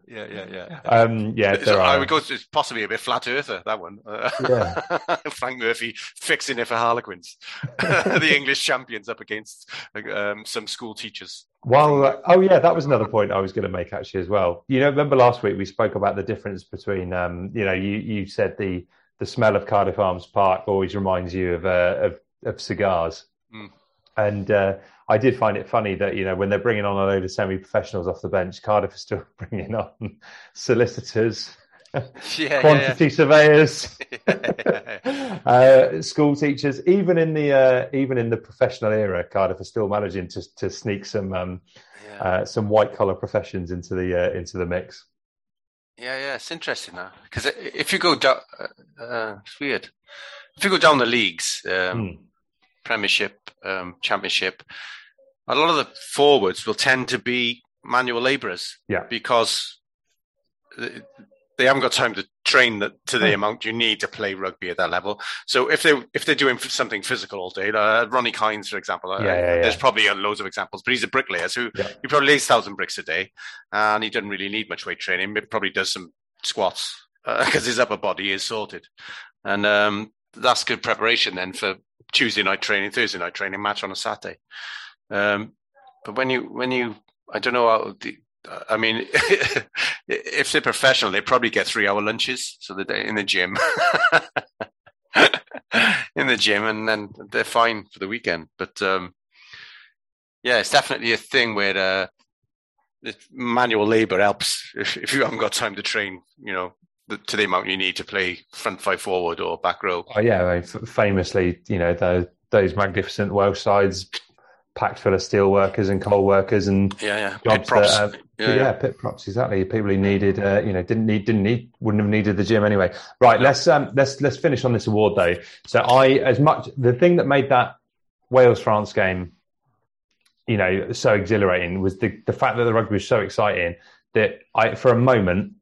yeah, yeah, yeah. um, yeah, So there I are. would go. It's possibly a bit flat earther that one. Uh, Yeah. [LAUGHS] Frank Murphy fixing it for Harlequins, the English champions up against um, some school teachers. Well, uh, oh yeah, that was another point I was going to make actually as well. You know, remember last week we spoke about the difference between, um, you know, you you said the the smell of Cardiff Arms Park always reminds you of uh, of, of cigars, Mm. and uh, I did find it funny that you know when they're bringing on a load of semi-professionals off the bench, Cardiff is still [LAUGHS] bringing on solicitors, [LAUGHS] Yeah, quantity surveyors, [LAUGHS] uh, school teachers. Even in the uh, even in the professional era, Cardiff are still managing to to sneak some. Um, yeah. uh, some white collar professions into the uh, into the mix. Yeah, yeah, it's interesting now because if you go down, uh, uh, it's weird. If you go down the leagues, um, Hmm. Premiership, um, Championship, a lot of the forwards will tend to be manual labourers. Yeah. because they haven't got time to train the, to the Hmm. amount you need to play rugby at that level. So if they if they're doing something physical all day, uh, Ronnie Kynes, for example, uh, Yeah, yeah, yeah. there's probably uh, loads of examples, but he's a bricklayer, so he probably lays thousand bricks a day, and he doesn't really need much weight training. He probably does some squats [LAUGHS] because his upper body is sorted, and um, that's good preparation then for Tuesday night training, Thursday night training, match on a Saturday. Um, but when you when you I don't know how the I mean, [LAUGHS] if they're professional, they probably get three hour lunches, so they're in the gym, [LAUGHS] in the gym, and then they're fine for the weekend. But um, yeah, it's definitely a thing where uh, manual labor helps if, if you haven't got time to train. You know, to the amount you need to play front five forward or back row. Oh yeah, I mean, famously, you know, those, those magnificent Welsh sides packed full of steel workers and coal workers and Yeah, yeah. Pit jobs props. that, uh, Yeah, yeah, yeah. pit props exactly. People who needed, uh, you know, didn't need, didn't need, wouldn't have needed the gym anyway. Right, let's um, let's let's finish on this award though. So I, as much the thing that made that Wales France game, you know, so exhilarating was the the fact that the rugby was so exciting that I, for a moment,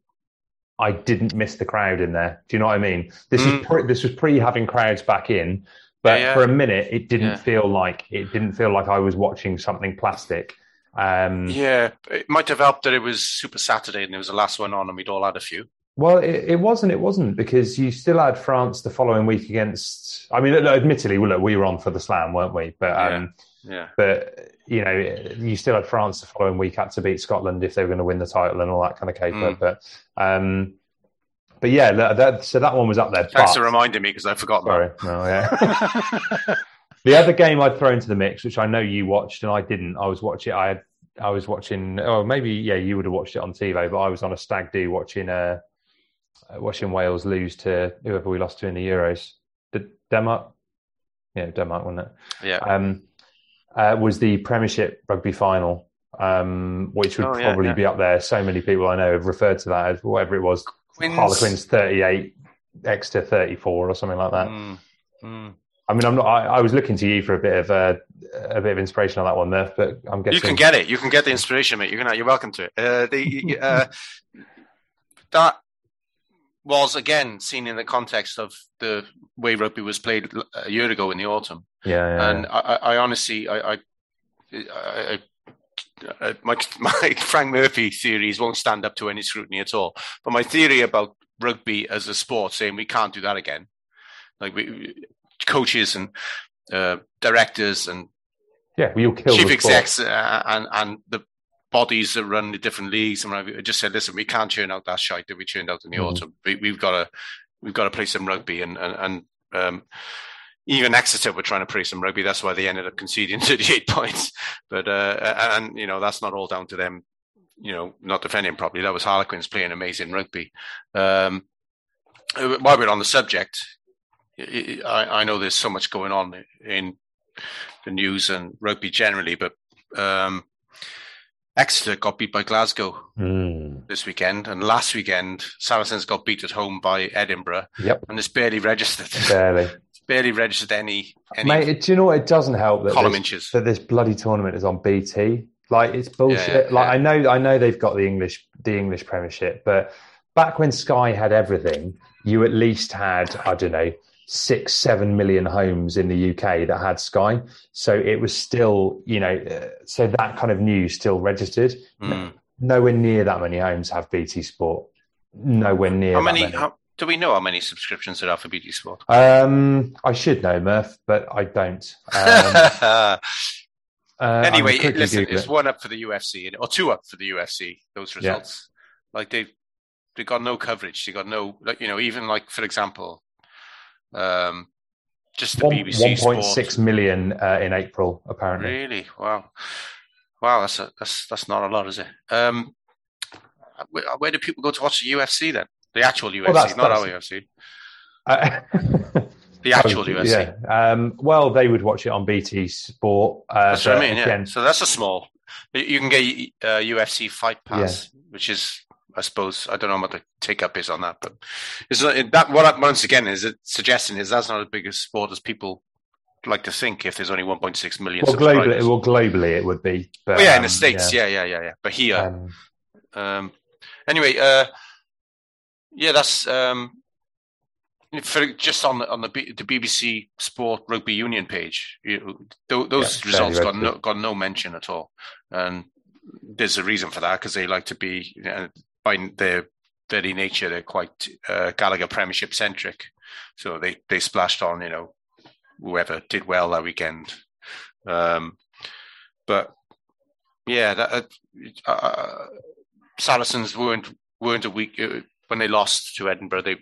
I didn't miss the crowd in there. Do you know what I mean? This Mm. is pre, this was pre having crowds back in, but Yeah, yeah. for a minute, it didn't Yeah. feel like it didn't feel like I was watching something plastic. Um, Yeah, it might have helped that it was Super Saturday and it was the last one on, and we'd all had a few. Well, it, it wasn't. It wasn't because you still had France the following week against. I mean, admittedly, we were on for the slam, weren't we? But um, Yeah, but you know, you still had France the following week had to beat Scotland if they were going to win the title and all that kind of caper. Mm. But um, but yeah, that, that, so that one was up there. thanks but- for reminding me because I forgot. Sorry, no, yeah. [LAUGHS] the other game I'd throw into the mix, which I know you watched and I didn't. I was watching. I had. I was watching. Oh, maybe yeah, you would have watched it on TV, but I was on a stag do watching. Uh, watching Wales lose to whoever we lost to in the Euros. Did Denmark? Yeah, Denmark, wasn't it? Yeah, Um, uh, was the Premiership rugby final, um, which would Oh, yeah, probably yeah. be up there. So many people I know have referred to that as whatever it was. Quins. Harlequins thirty-eight, Exeter thirty-four, or something like that. Mm, mm. I mean, I'm not. I, I was looking to you for a bit of uh, a bit of inspiration on that one, Murph. But I'm guessing You can get it. You can get the inspiration, mate. You can. You're welcome to it. Uh, the uh, [LAUGHS] that was again seen in the context of the way rugby was played a year ago in the autumn. Yeah, yeah, and I, I I honestly, I, I, I, my, [LAUGHS] my Frank Murphy theories won't stand up to any scrutiny at all. But my theory about rugby as a sport, saying we can't do that again, like we, coaches and uh, directors and yeah. Well, chief execs uh, and and the bodies that run the different leagues and whatever, just said, listen, we can't churn out that shite that we churned out in the Mhm. autumn. We, we've got to we've got to play some rugby and and, and um, even Exeter were trying to play some rugby. That's why they ended up conceding [LAUGHS] 38 points. But uh, and you know that's not all down to them. You know, not defending properly. That was Harlequins playing amazing rugby. Um, while we're on the subject, I, I I know there's so much going on in the news and rugby generally, but um, Exeter got beat by Glasgow Mm. this weekend, and last weekend Saracens got beat at home by Edinburgh, Yep, and it's barely registered. [LAUGHS] barely. It's barely registered any any Mate, it- do you know what? It doesn't help that column this, inches. that this bloody tournament is on BT. Like it's bullshit. Yeah, yeah, like yeah. I know, I know they've got the English, the English Premiership, but back when Sky had everything, you at least had I don't know six, seven million homes in the UK that had Sky. So it was still, you know, uh, so that kind of news still registered. Mm. Nowhere near that many homes have BT Sport. Nowhere near. How that many? How, do we know how many subscriptions there are for BT Sport? Um, I should know, Murph, but I don't. Um, [LAUGHS] uh, anyway, listen, it's it. one up for the UFC or two up for the UFC. Those Yeah. results, like they they got no coverage. They got no, like you know, even like for example, um, just the One- BBC 1.6 Sport. million uh, in April, apparently. Really? Wow, wow. That's a, that's that's not a lot, is it? Um, where, where do people go to watch the UFC then? The actual UFC, that's- not that's- our UFC. Uh, [LAUGHS] The actual [LAUGHS] oh, UFC. Yeah. Um, well, they would watch it on BT Sport. Uh, That's what I mean. Yeah. So that's a small. You can get uh, UFC Fight Pass, which is, I suppose, I don't know what the take up is on that, but it's not, that. What I- once again is it suggesting is that's not as big a sport as people like to think. If there's only 1.6 million well, subscribers. globally, well, globally it would be. But, oh, yeah, in um, the states, yeah, yeah, yeah, yeah. But here, Um, um, anyway, uh, yeah, that's um, for just on the on the, B, the BBC Sport Rugby Union page. You, th- those Yeah, results got no got no mention at all, and there's a reason for that because they like to be you know, by their very nature they're quite uh, Gallagher Premiership centric, so they they splashed on you know whoever did well that weekend, um, but yeah, that uh, uh, Saracens weren't weren't a week uh, when they lost to Edinburgh. They,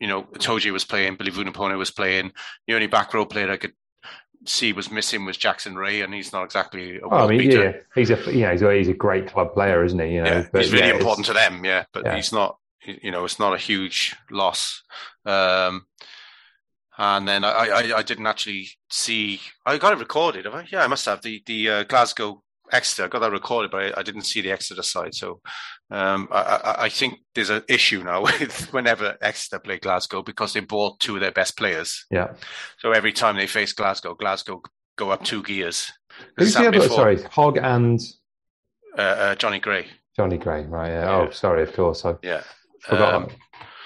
you know, Toji was playing, Billy Vunipola was playing. The only back row player I could see was missing was Jackson Wray, and he's not exactly a oh, I mean, beater. yeah, he's a you know he's a, he's a great club player, isn't he? You know, Yeah, but he's really yeah, important to them, yeah, but Yeah. he's not. You know, it's not a huge loss. Um, and then I, I, I didn't actually see. I got it recorded. Have I? Yeah, I must have the the uh, Glasgow Exeter. I got that recorded, but I, I didn't see the Exeter side. So um, I, I, I think there's an issue now [LAUGHS] with whenever Exeter play Glasgow because they bought two of their best players. Yeah. So every time they face Glasgow, Glasgow go up two gears. Who's the other? before. Sorry, Hogg and Uh, uh, Jonny Gray. Jonny Gray. Right. Yeah. Yeah. Oh, sorry. Of course, I Yeah. forgot. Um,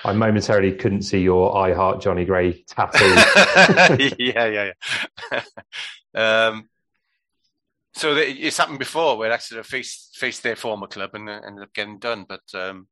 I momentarily couldn't see your "I Heart Jonny Gray" tattoo. [LAUGHS] [LAUGHS] yeah, yeah, yeah. um, so it's happened before where Exeter faced faced their former club and uh, ended up getting done. But um,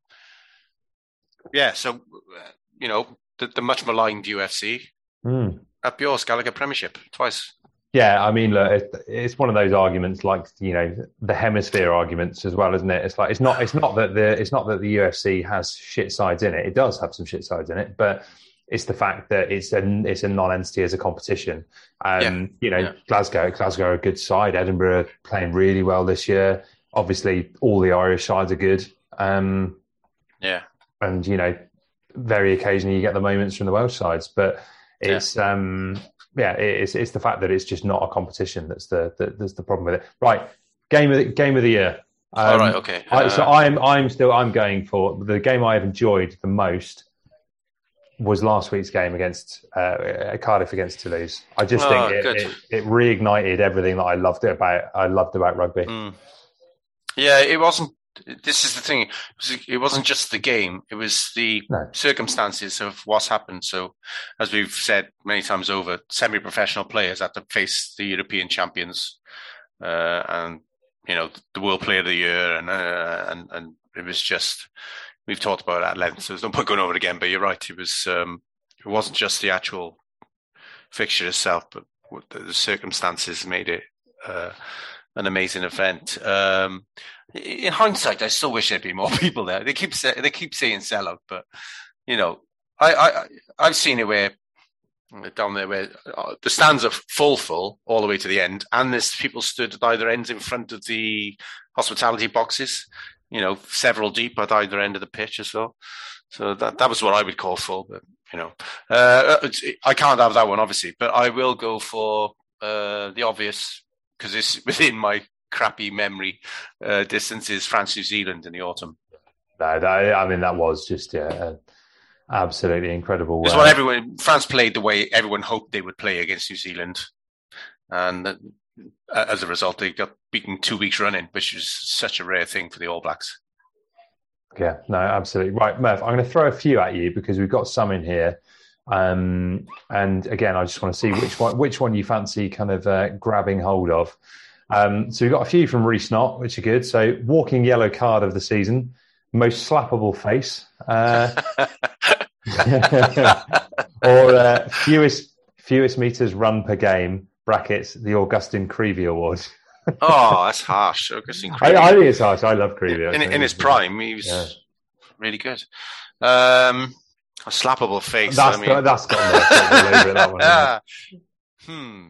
yeah, so uh, you know the, the much maligned UFC Hmm. up yours, Gallagher Premiership twice. Yeah, I mean, look, it, it's one of those arguments, like you know, the hemisphere arguments as well, isn't it? It's like it's not, it's not that the, it's not that the UFC has shit sides in it. It does have some shit sides in it, but it's the fact that it's a, it's a non-entity as a competition. Um, Yeah, you know, yeah. Glasgow, Glasgow are a good side. Edinburgh playing really well this year. Obviously, all the Irish sides are good. Um, Yeah, and you know, very occasionally you get the moments from the Welsh sides, but it's um yeah, it's it's the fact that it's just not a competition that's the, the that's the problem with it. Right, game of the, game of the year. Um, All right, okay. I, so Uh, I'm I'm still I'm going for the game I have enjoyed the most was last week's game against uh, Cardiff against Toulouse. I just Oh, think it, it, it reignited everything that I loved it about I loved about rugby. Mm. Yeah, it wasn't. This is the thing. It was- It wasn't just the game. It was the No. circumstances of what's happened. So, as we've said many times over, semi-professional players had to face the European champions, uh, and you know the World Player of the Year, and uh, and and it was just. We've talked about it at length, so there's no point going over it again. But you're right. It was. Um, it wasn't just the actual fixture itself, but the, the circumstances made it uh, an amazing event. Um, in hindsight, I still wish there'd be more [LAUGHS] people there. They keep say, they keep saying sellout, but you know, I, I I've seen it where down there where uh, the stands are full, full all the way to the end, and there's people stood at either ends in front of the hospitality boxes. You know, several deep at either end of the pitch as well. So that that was what I would call full, but you know, uh, it's, I can't have that one obviously, but I will go for uh, the obvious because it's [LAUGHS] within my crappy memory uh, distance is France New Zealand in the autumn. No, that, I mean that was just yeah, uh, absolutely incredible. It's Uh, what everyone France played the way everyone hoped they would play against New Zealand, and uh, as a result, they got beaten two weeks running, which is such a rare thing for the All Blacks. Yeah, no, absolutely. Right, Murph, I'm going to throw a few at you because we've got some in here. Um, and again, I just want to see which one, which one you fancy kind of uh, grabbing hold of. Um, so we've got a few from Reece Knott, which are good. So walking yellow card of the season, most slappable face, uh, [LAUGHS] [LAUGHS] or uh, fewest fewest meters run per game. Brackets the Agustín Creevy Award. [LAUGHS] oh, that's harsh. Augustine I, Creevy. I think it's harsh. I love Creevy. In, in his prime, he was Yeah. really good. Um, a slappable face. That's I mean, got, that's got Murph all over it, that one. hasn't [LAUGHS] hmm.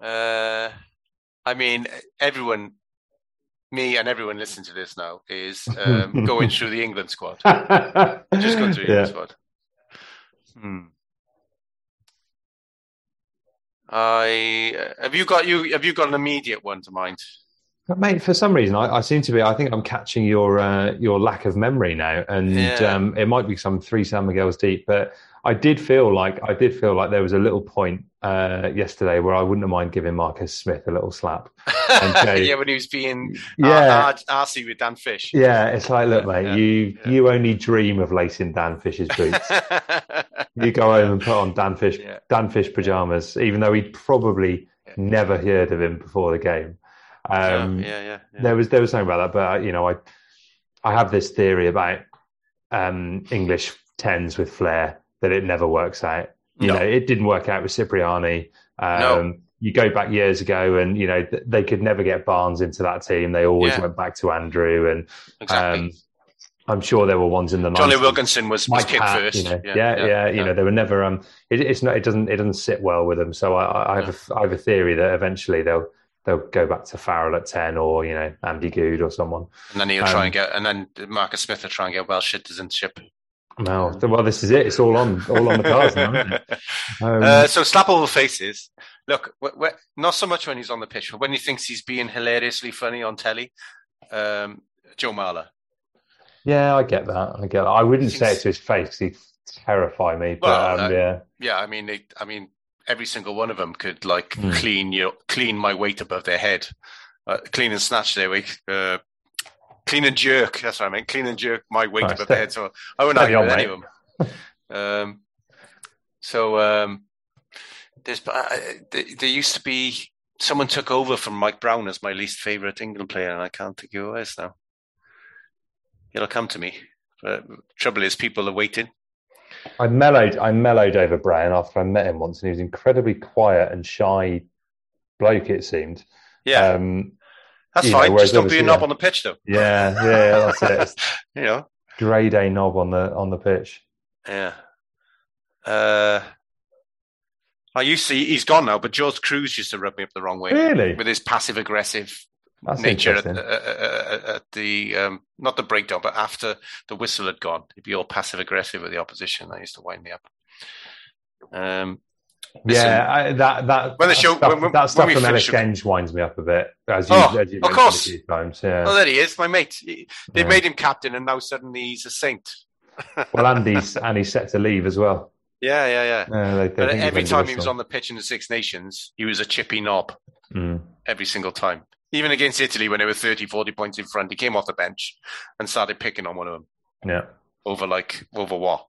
Uh, I mean, everyone, me and everyone listening to this now is um, [LAUGHS] going through the England squad. Just going through the Yeah. England squad. Hmm. I have you got you have you got an immediate one to mind? Mate, for some reason, I, I seem to be. I think I'm catching your uh, your lack of memory now, and Yeah. um, it might be some three San Miguel's deep. But I did feel like I did feel like there was a little point uh, yesterday where I wouldn't have mind giving Marcus Smith a little slap. [LAUGHS] Yeah, when he was being Yeah. yeah. arsey with Dan Fish. Yeah, it's like, look, mate, Yeah, you yeah. you only dream of lacing Dan Fish's boots. [LAUGHS] you go home and put on Dan Fish Yeah. Dan Fish pajamas, even though he'd probably never heard of him before the game. Um, yeah, yeah, yeah, yeah. There was there was something about that, but uh, you know, I I have this theory about um, English tens with flair that it never works out. You No. know, it didn't work out with Cipriani. Um, No. You go back years ago, and you know th- they could never get Barnes into that team. They always Yeah. went back to Andrew, and Exactly. um, I'm sure there were ones in the Johnny 90s. Wilkinson was, was picked first. You know, yeah, yeah, You know, they were never. Um, it, it's not. It doesn't. It doesn't sit well with them. So I, I- I have. A, I have a theory that eventually they'll they'll go back to Farrell at ten, or you know, Andy Goode or someone. And then he'll Um, try and get, and then Marcus Smith will try and get Welsh citizenship. No, well, this is it. It's all on, all on the cards now. It? [LAUGHS] Um, Uh, so slap over faces. Look, w- w- not so much when he's on the pitch, but when he thinks he's being hilariously funny on telly. Um, Joe Marler. yeah, I get that. I get that. I wouldn't say it to his face. he'd terrify me. But Well, um, uh, yeah, Yeah, I mean, they, I mean, every single one of them could like Hmm. clean your clean my weight above their head, uh, clean and snatch their weight, uh, clean and jerk. That's what I mean. Clean and jerk my weight Nice. above their head. So I wouldn't argue on, with any of them. Um, so um, there's uh, there, there used to be someone took over from Mike Brown as my least favorite England player, and I can't think who it is now. It'll come to me. But trouble is, people are waiting. I mellowed. I mellowed over Brown after I met him once, and he was incredibly quiet and shy bloke. It seemed. Yeah, Um, that's know, fine. whereas Just don't be a knob yeah. on the pitch, though. yeah, yeah, that's it. [LAUGHS] You know. grade A knob on the on the pitch. Yeah. Uh, I used to. He's gone now, but George Kruis used to rub me up the wrong way Really? with his passive aggressive That's nature at, uh, uh, at the um, not the breakdown, but after the whistle had gone, he'd be all passive aggressive with the opposition. That used to wind me up. Um, Yeah, I, that that When the that show- stuff, when- when- that stuff when we from finish- Ellis Genge winds me up a bit. As you, Oh, as you of mentioned course. a few times. Yeah. oh, there he is, my mate. He- They Yeah. made him captain, and now suddenly he's a saint. [LAUGHS] well, Andy's and he's set to leave as well. Yeah, yeah, yeah. Uh, they, they But every time he was on the pitch in the Six Nations, he was a chippy knob. Mm. every single time. Even against Italy, when they were 30, 40 points in front, he came off the bench and started picking on one of them Yeah, over like over what?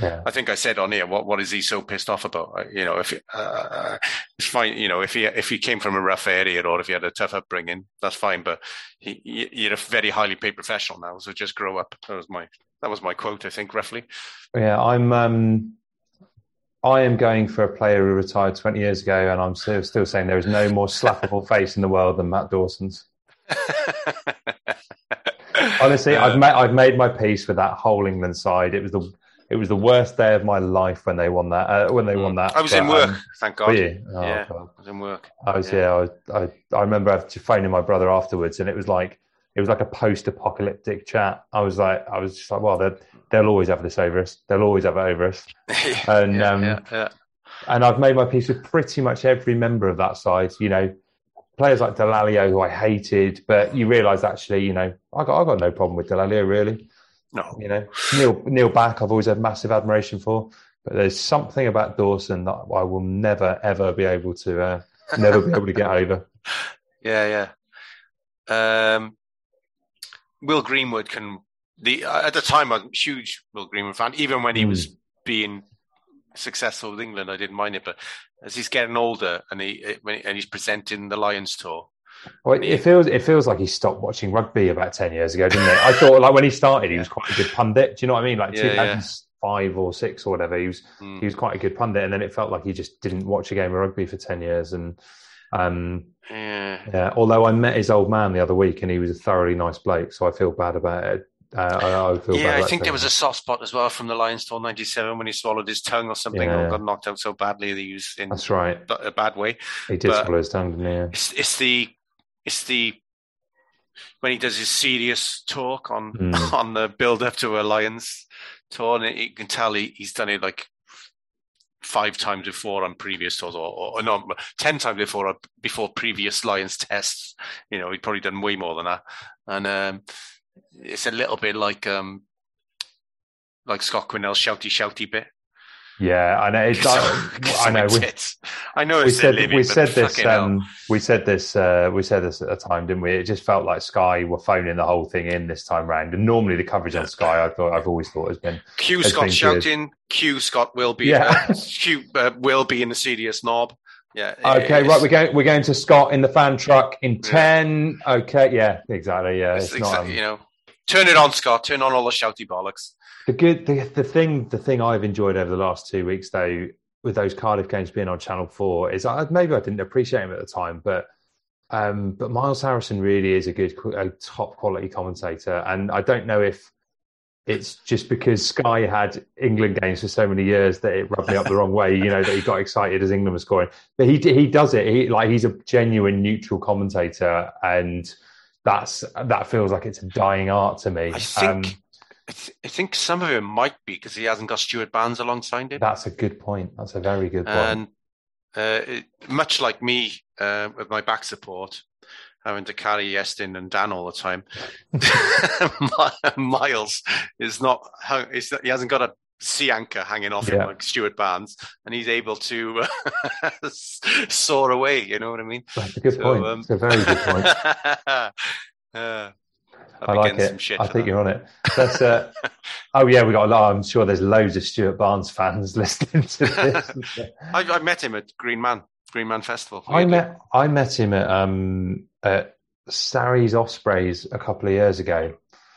Yeah. I think I said on here, what what is he so pissed off about? Uh, You know, if uh, it's fine, you know, if he if he came from a rough area or if he had a tough upbringing, that's fine. But he, you're a very highly paid professional now, so just grow up. That was my that was my quote, I think, roughly. Yeah, I'm. Um, I am going for a player who retired 20 years ago, and I'm still, still saying there is no more slappable [LAUGHS] face in the world than Matt Dawson's. [LAUGHS] Honestly, I've made I've made my peace with that whole England side. It was the it was the worst day of my life when they won that. Uh, when they won that, I was But, in work, um, thank God. Oh, yeah, God. I was in work. I was Yeah. yeah. I, I I remember phoning my brother afterwards, and it was like it was like a post-apocalyptic chat. I was like, I was just like, well, they'll they'll always have this over us. They'll always have it over us. [LAUGHS] And yeah, um, yeah, yeah. and I've made my peace with pretty much every member of that side. You know, players like Dallaglio, who I hated, but you realise actually, you know, I got I got no problem with Dallaglio really. No. You know, Neil Neil Back, I've always had massive admiration for, but there's something about Dawson that I will never ever be able to uh, never be able to get over. [LAUGHS] Yeah, yeah. Um, Will Greenwood can. The at the time, I'm a huge Will Greenwood fan. Even when he was being successful with England, I didn't mind it. But as he's getting older and he when, and he's presenting the Lions tour, Well, it feels it feels like he stopped watching rugby about ten years ago, didn't it? I thought like when he started, he [LAUGHS] was quite a good pundit. Do you know what I mean? Like Yeah, yeah. 2005 or six or whatever, he was Mm. he was quite a good pundit, and then it felt like he just didn't watch a game of rugby for ten years. And um, yeah, yeah, although I met his old man the other week, and he was a thoroughly nice bloke, so I feel bad about it. Uh, I, I feel bad yeah. I think there was a soft spot as well from the Lions tour '97 when he swallowed his tongue or something, Yeah. or got knocked out so badly that he was in That's right. a bad way. He did but- swallow his tongue, didn't he? Yeah. It's, it's the it's the when he does his serious talk on Mm. [LAUGHS] on the build up to a Lions tour, and you can tell he, he's done it like five times before on previous tours, or, or no, ten times before before previous Lions tests. You know, he'd probably done way more than that, and um, it's a little bit like um, like Scott Quinnell's shouty shouty bit. Yeah, I know. It's, I, [LAUGHS] I know. We, [LAUGHS] I know we said living, we said this um, we said this uh, we said this at the time didn't we it just felt like sky were phoning the whole thing in this time round and normally the coverage on sky i thought i've always thought has been Q has Scott been good. shouting. Q Scott will be. Yeah. Uh, Q uh, will be in the serious knob. Yeah. okay right we're going we're going to scott in the fan truck in 10 okay yeah exactly yeah it's it's, not um, you know, turn it on, Scott. Turn on all the shouty bollocks. The good the, the thing the thing I've enjoyed over the last two weeks though with those Cardiff games being on Channel Four is I, maybe I didn't appreciate him at the time, but um, but Miles Harrison really is a good a top quality commentator, and I don't know if it's just because Sky had England games for so many years that it rubbed me up the wrong way, you know, that he got excited as England was scoring. But he he does it. He like he's a genuine neutral commentator, and that's that feels like it's a dying art to me. I think. Um, I th- I think some of it might be because he hasn't got Stuart Barnes alongside him. That's a good point. That's a very good point. and uh, it, much like me uh, with my back support, having to carry Iestyn and Dan all the time, [LAUGHS] [LAUGHS] Miles is not, is, he hasn't got a sea anchor hanging off him like Stuart Barnes, and he's able to [LAUGHS] uh, soar away. You know what I mean? That's a good So, point. um, It's a very good point. uh, I like it. I think that. you're on it. That's uh, [LAUGHS] oh yeah, we got a lot. I'm sure there's loads of Stuart Barnes fans [LAUGHS] listening to this. [LAUGHS] I, I met him at Green Man, Green Man Festival. I met I met him at um at Sarries Ospreys a couple of years ago,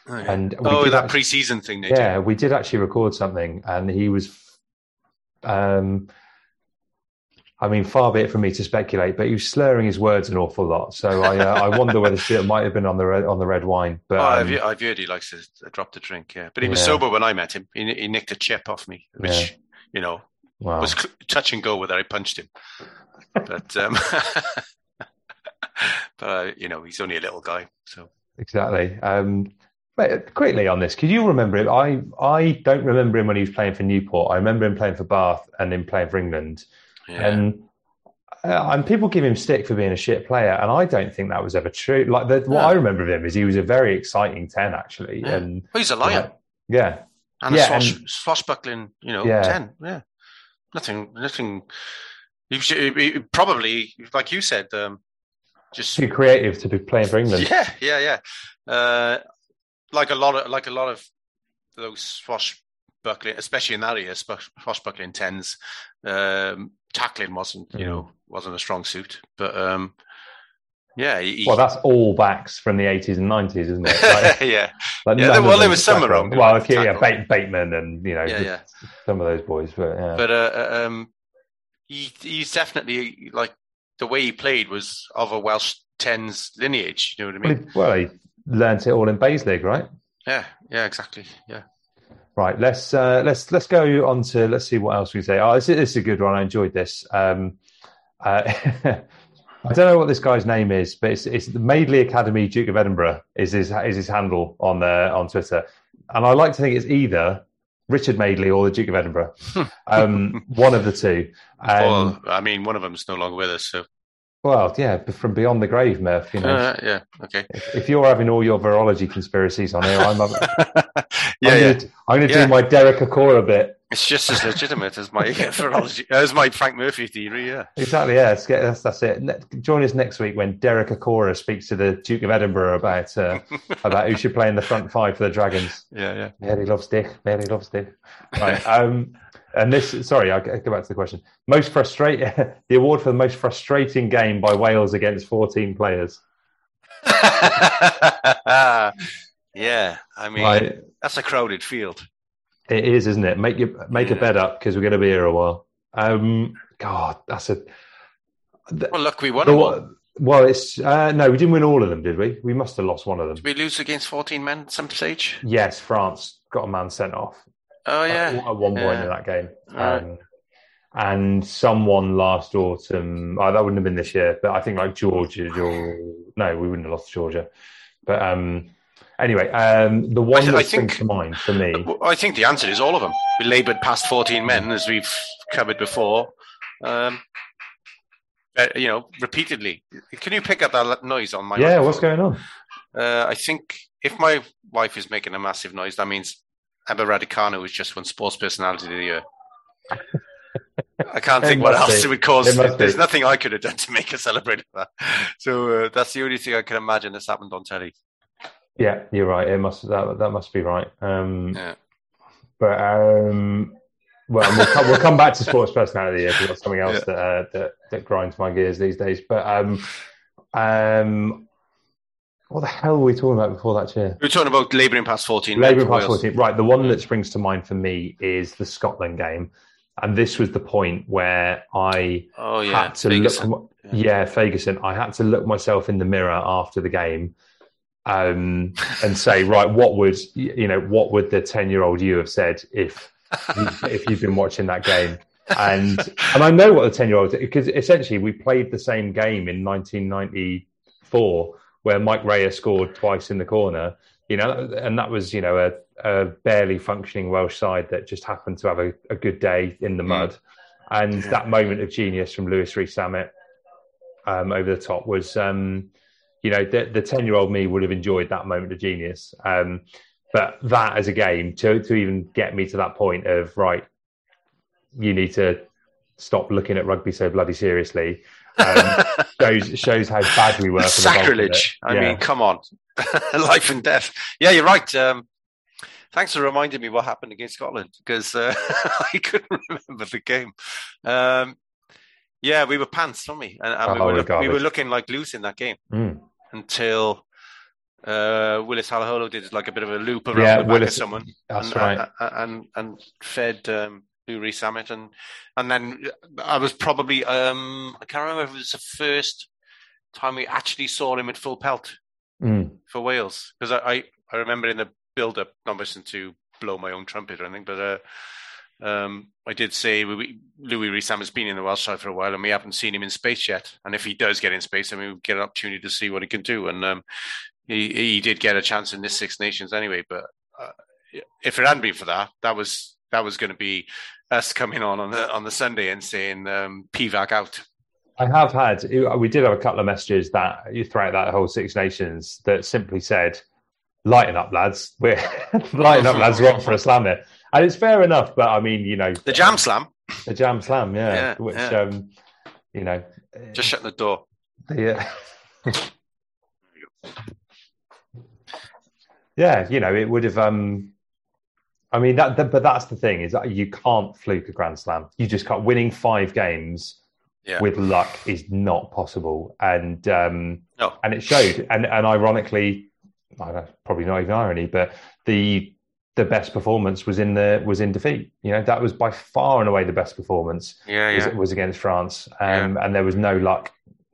Oh, yeah. and we oh, that act- pre-season thing. They yeah, we did actually record something, and he was, um, I mean, far be it from me to speculate, but he was slurring his words an awful lot. So I uh, I wonder whether Stuart might have been on the red, on the red wine, but oh, um, I've, I've heard he likes to drop the drink. Yeah, but he was Yeah. sober when I met him. He, he nicked a chip off me, which Yeah. you know wow. was cl- touch and go whether I punched him. But um, [LAUGHS] but uh, you know he's only a little guy, so Exactly. Um, but quickly on this, could you remember him? I I don't remember him when he was playing for Newport. I remember him playing for Bath and him playing for England. Yeah. And uh, and people give him stick for being a shit player, and I don't think that was ever true. Like the, what No. I remember of him is he was a very exciting ten, actually. Yeah. And well, he's a lion yeah, and yeah, a swash, and- swashbuckling, you know, Yeah. ten. Yeah, nothing, nothing. He, was- he- he- probably, like you said, um, just too creative to be playing for England. Yeah, yeah, yeah. Uh, like a lot of like a lot of those especially in that area, swash- swashbuckling tens. Um, tackling wasn't, you know, wasn't a strong suit, but um, yeah, he, Well, that's all backs from the eighties and nineties, isn't it? Like, [LAUGHS] yeah, like Yeah, there- well, there was some around Well, okay, yeah. Bateman and you know yeah, yeah. some of those boys, but yeah. But uh, um, he he's definitely like the way he played was of a Welsh tens lineage. You know what I well, mean? he, well, he learnt it all in Bays League, right? Yeah, yeah, exactly. Yeah. Right, let's uh, let's let's go on to let's see what else we say. Oh, this is, this is a good one. I enjoyed this. Um, uh, [LAUGHS] I don't know what this guy's name is, but it's it's the Madeley Academy Duke of Edinburgh is his is his handle on uh, on Twitter, and I like to think it's either Richard Madeley or the Duke of Edinburgh, [LAUGHS] um, one of the two. Um, well, I mean, one of them's no longer with us, so well, yeah, from beyond the grave, Murph. You know, uh, yeah, okay. if you're having all your virology conspiracies on here, I'm, [LAUGHS] I'm yeah, yeah. gonna, I'm gonna Yeah. do my Derek Acorah bit. It's just as legitimate as my [LAUGHS] [LAUGHS] virology, as my Frank Murphy theory. Yeah. Exactly. Yeah, that's, that's it. Ne- join us next week when Derek Acorah speaks to the Duke of Edinburgh about uh, about who should play in the front five for the Dragons. Yeah, yeah. Mary loves Dick. Mary loves Dick. Right. Um, and this, sorry, I'll go back to the question. Most frustrating, [LAUGHS] the award for the most frustrating game by Wales against 14 players. [LAUGHS] yeah, I mean, Right. that's a crowded field. It is, isn't it? Make your make a bed up because we're going to be here a while. Um, God, that's a. Well, look, we won the well, it's uh, no, we didn't win all of them, did we? We must have lost one of them. Did we lose against 14 men at some stage? Yes, France got a man sent off. Oh, yeah. at one point Yeah. in that game. Right. Um, and someone last autumn, oh, that wouldn't have been this year, but I think like Georgia, or no, we wouldn't have lost to Georgia. But um, anyway, um, the one I- that I springs think- to mind for me, I think the answer is all of them. We laboured past 14 men, as we've covered before. Um, uh, you know, repeatedly. Can you pick up that noise on my yeah, microphone? what's going on? Uh, I think if my wife is making a massive noise, that means Abba Raducanu has just won Sports Personality of the Year. I can't think what else be. it would cause. It There's be. nothing I could have done to make her celebrate that. So uh, that's the only thing I can imagine that's happened on telly. Yeah, you're right. It must that that must be right. Um, Yeah. But um, well, we'll come, we'll come back to sports personality here because that's something else Yeah. that, uh, that that grinds my gears these days. But um, um, what the hell were we talking about before that chair? We were talking about labouring past 14 men Labour for past 14. Right, the one that springs to mind for me is the Scotland game, and this was the point where I Oh, yeah. had to Ferguson. look. Yeah, Ferguson. I had to look myself in the mirror after the game, um, and say, [LAUGHS] right, what would you know? What would the ten-year-old you have said if if you've been watching that game? And and I know what the ten-year-old because essentially we played the same game in 1994 where Mike Rayer scored twice in the corner. you know, and that was you know a, a barely functioning Welsh side that just happened to have a, a good day in the Mm. mud, and that moment of genius from Louis Rees Zammit um, over the top was, um, you know, the the ten year old me would have enjoyed that moment of genius. Um, but that as a game to to even get me to that point of right, you need to stop looking at rugby so bloody seriously. Um, [LAUGHS] shows shows how bad we were. for the bulk. Sacrilege. I Yeah. mean, come on. [LAUGHS] Life and death. Yeah, you're right. Um, thanks for reminding me what happened against Scotland because uh, [LAUGHS] I couldn't remember the game. Um, yeah, we were pants, weren't we? And, and we, Oh, were we're look- we were looking like losing that game Mm. until uh, Willis Halaholo did like a bit of a loop around Yeah, the back Willis- of someone. that's and, right. And, and, and fed um, Louis Zammit. And, and then I was probably, um, I can't remember if it was the first time we actually saw him at full pelt Mm. for Wales because I, I, I remember in the build up, not wishing to blow my own trumpet or anything, but uh, um, I did say we, we, Louis Rees-Sam has been in the Welsh side for a while and we haven't seen him in space yet. And if he does get in space, then we will get an opportunity to see what he can do. And um, he, he did get a chance in this Six Nations anyway. But uh, if it hadn't been for that, that was that was going to be us coming on on the on the Sunday and saying um, Pivac out. I have had, we did have a couple of messages that you throughout that whole Six Nations that simply said, lighten up, lads. [LAUGHS] We're lighten up, lads. We're up for a slam here. And it's fair enough, but I mean, you know, The Jam Slam, the jam slam, yeah, Yeah, which, yeah. um, you know, just shut the door. the, uh, [LAUGHS] yeah, you know, it would have, um, I mean, that, that, but that's the thing is that you can't fluke a Grand Slam. You just can't. Winning five games Yeah. with luck is not possible, and um, No. and it showed. And and ironically, probably not even irony, but the the best performance was in the was in defeat. You know, that was by far and away the best performance. Yeah, was, yeah. was against France, um, and there was no luck.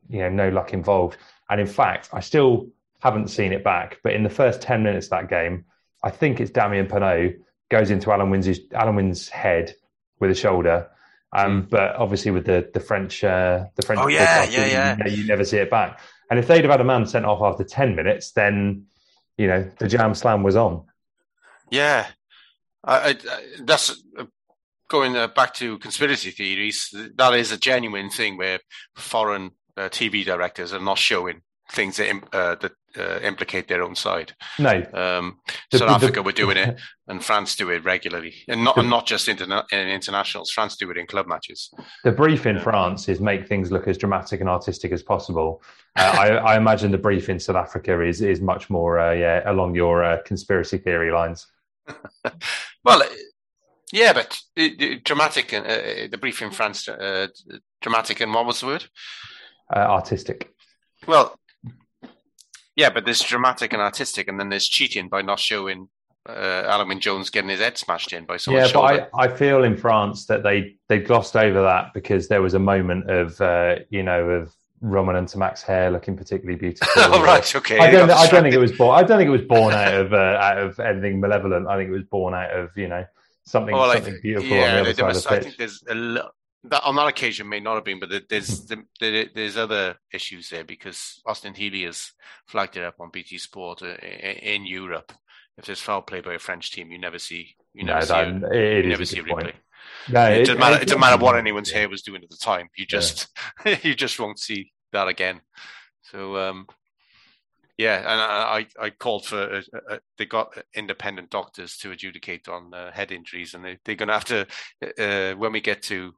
You know, no luck involved. And in fact, I still haven't seen it back. But in the first ten minutes of that game, I think it's Damian Penaud goes into Alun Wyn's Alun head with a shoulder. Um, But obviously, with the the French uh, the French Hmm. Oh, yeah, yeah, yeah. You, know, you never see it back. And if they'd have had a man sent off after ten minutes, then you know the jam slam was on. Yeah, I, I, I- that's uh, going uh, back to conspiracy theories. That is a genuine thing where foreign uh, TV directors are not showing things that, uh, that uh, implicate their own side. No, Um, The- South the- Africa were doing it, [LAUGHS] and France do it regularly, and not and not just interna- in internationals. France do it in club matches. the brief in France is make things look as dramatic and artistic as possible. Uh, I, [LAUGHS] I imagine the brief in South Africa is is much more uh, yeah along your uh, conspiracy theory lines. [LAUGHS] Well, yeah, but dramatic. and Uh, the brief in France, uh, dramatic, and what was the word? Uh, artistic. Well, yeah, but there's dramatic and artistic, and then there's cheating by not showing uh, Alun Jones getting his head smashed in by someone's yeah, but. I, I feel in France that they they glossed over that because there was a moment of uh, you know of Romain Ntamack's hair looking particularly beautiful. [LAUGHS] Oh, right, okay, I don't. I don't think it was born. I don't think it was born out of uh, out of anything malevolent. I think it was born out of you know something Well, I something think- beautiful on the other side must- of the I pitch. think there's a lo- that on that occasion may not have been, but there's there's other issues there because Austin Healey has flagged it up on BT Sport uh, in Europe. If there's foul play by a French team, you never see you No, never see that- a, it you never a see a replay. No, it, it- doesn't matter. it- doesn't matter what anyone's hair was doing at the time. You Yeah. just [LAUGHS] you just won't see that again. So um, yeah, and I I called for uh, uh, they got independent doctors to adjudicate on uh, head injuries, and they they're going to have to uh, when we get to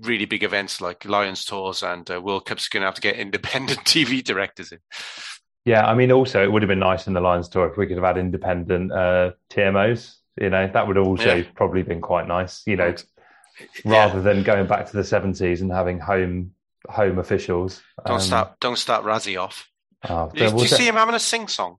really big events like Lions tours and uh, World Cups, are going to have to get [LAUGHS] independent TV directors in. Yeah, I mean, also it would have been nice in the Lions tour if we could have had independent uh, TMOs. You know, that would also Yeah. probably been quite nice. You know, rather than going back to the seventies and having home home officials. Don't Um, start don't start Rassie off. oh, Did, you- was did you it- see him having a sing song?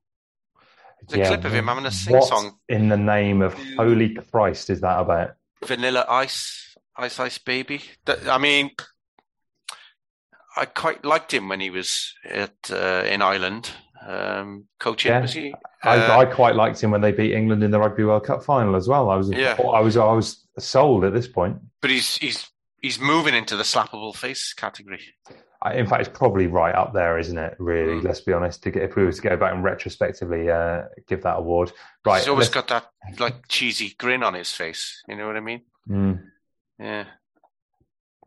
There's a yeah, clip of him having a sing what song. in the name of holy Christ is that about? Vanilla Ice, Ice Ice Baby. I mean, I quite liked him when he was at uh, in Ireland um, coaching. Yeah. Was he? I, Uh, I quite liked him when they beat England in the Rugby World Cup final as well. I was, Yeah. I was, I was sold at this point. but he's he's he's moving into the slappable face category. I- in fact, it's probably right up there, isn't it? Really, Mm. let's be honest. To get, if we were to go back and retrospectively uh, give that award, right? He's always got that like cheesy grin on his face. You know what I mean? Mm. Yeah.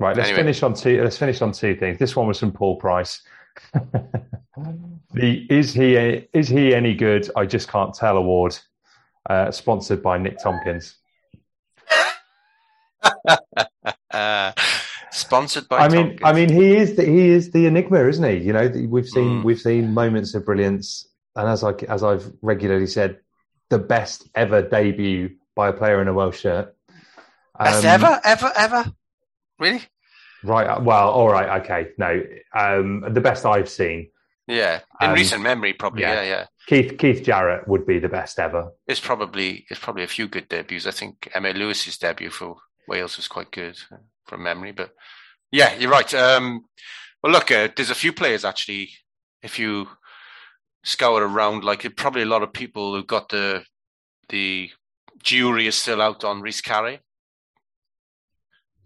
Right, let's Anyway. finish on two. Let's finish on two things. This one was from Paul Price. the is he is he any good? I just can't tell award, uh, sponsored by Nick Tompkins. Uh, [LAUGHS] sponsored by. I mean, Tompkins. I mean, he is the, he is the enigma, isn't he? You know, the- we've seen Mm. we've seen moments of brilliance, and as I as I've regularly said, the best ever debut by a player in a Welsh shirt. Best Um, ever, ever, ever. Really? Right. uh, Well, all right. Okay. No, um, the best I've seen. Yeah. In Um, recent memory, probably. yeah. Yeah, yeah. Keith Keith Jarrett would be the best ever. It's probably it's probably a few good debuts. I think Emma Lewis's debut for Wales was quite good uh, from memory, but yeah, you're right. Um, well, look, uh, there's a few players actually. If you scour around, like probably a lot of people who got the the jury is still out on Rhys Carré.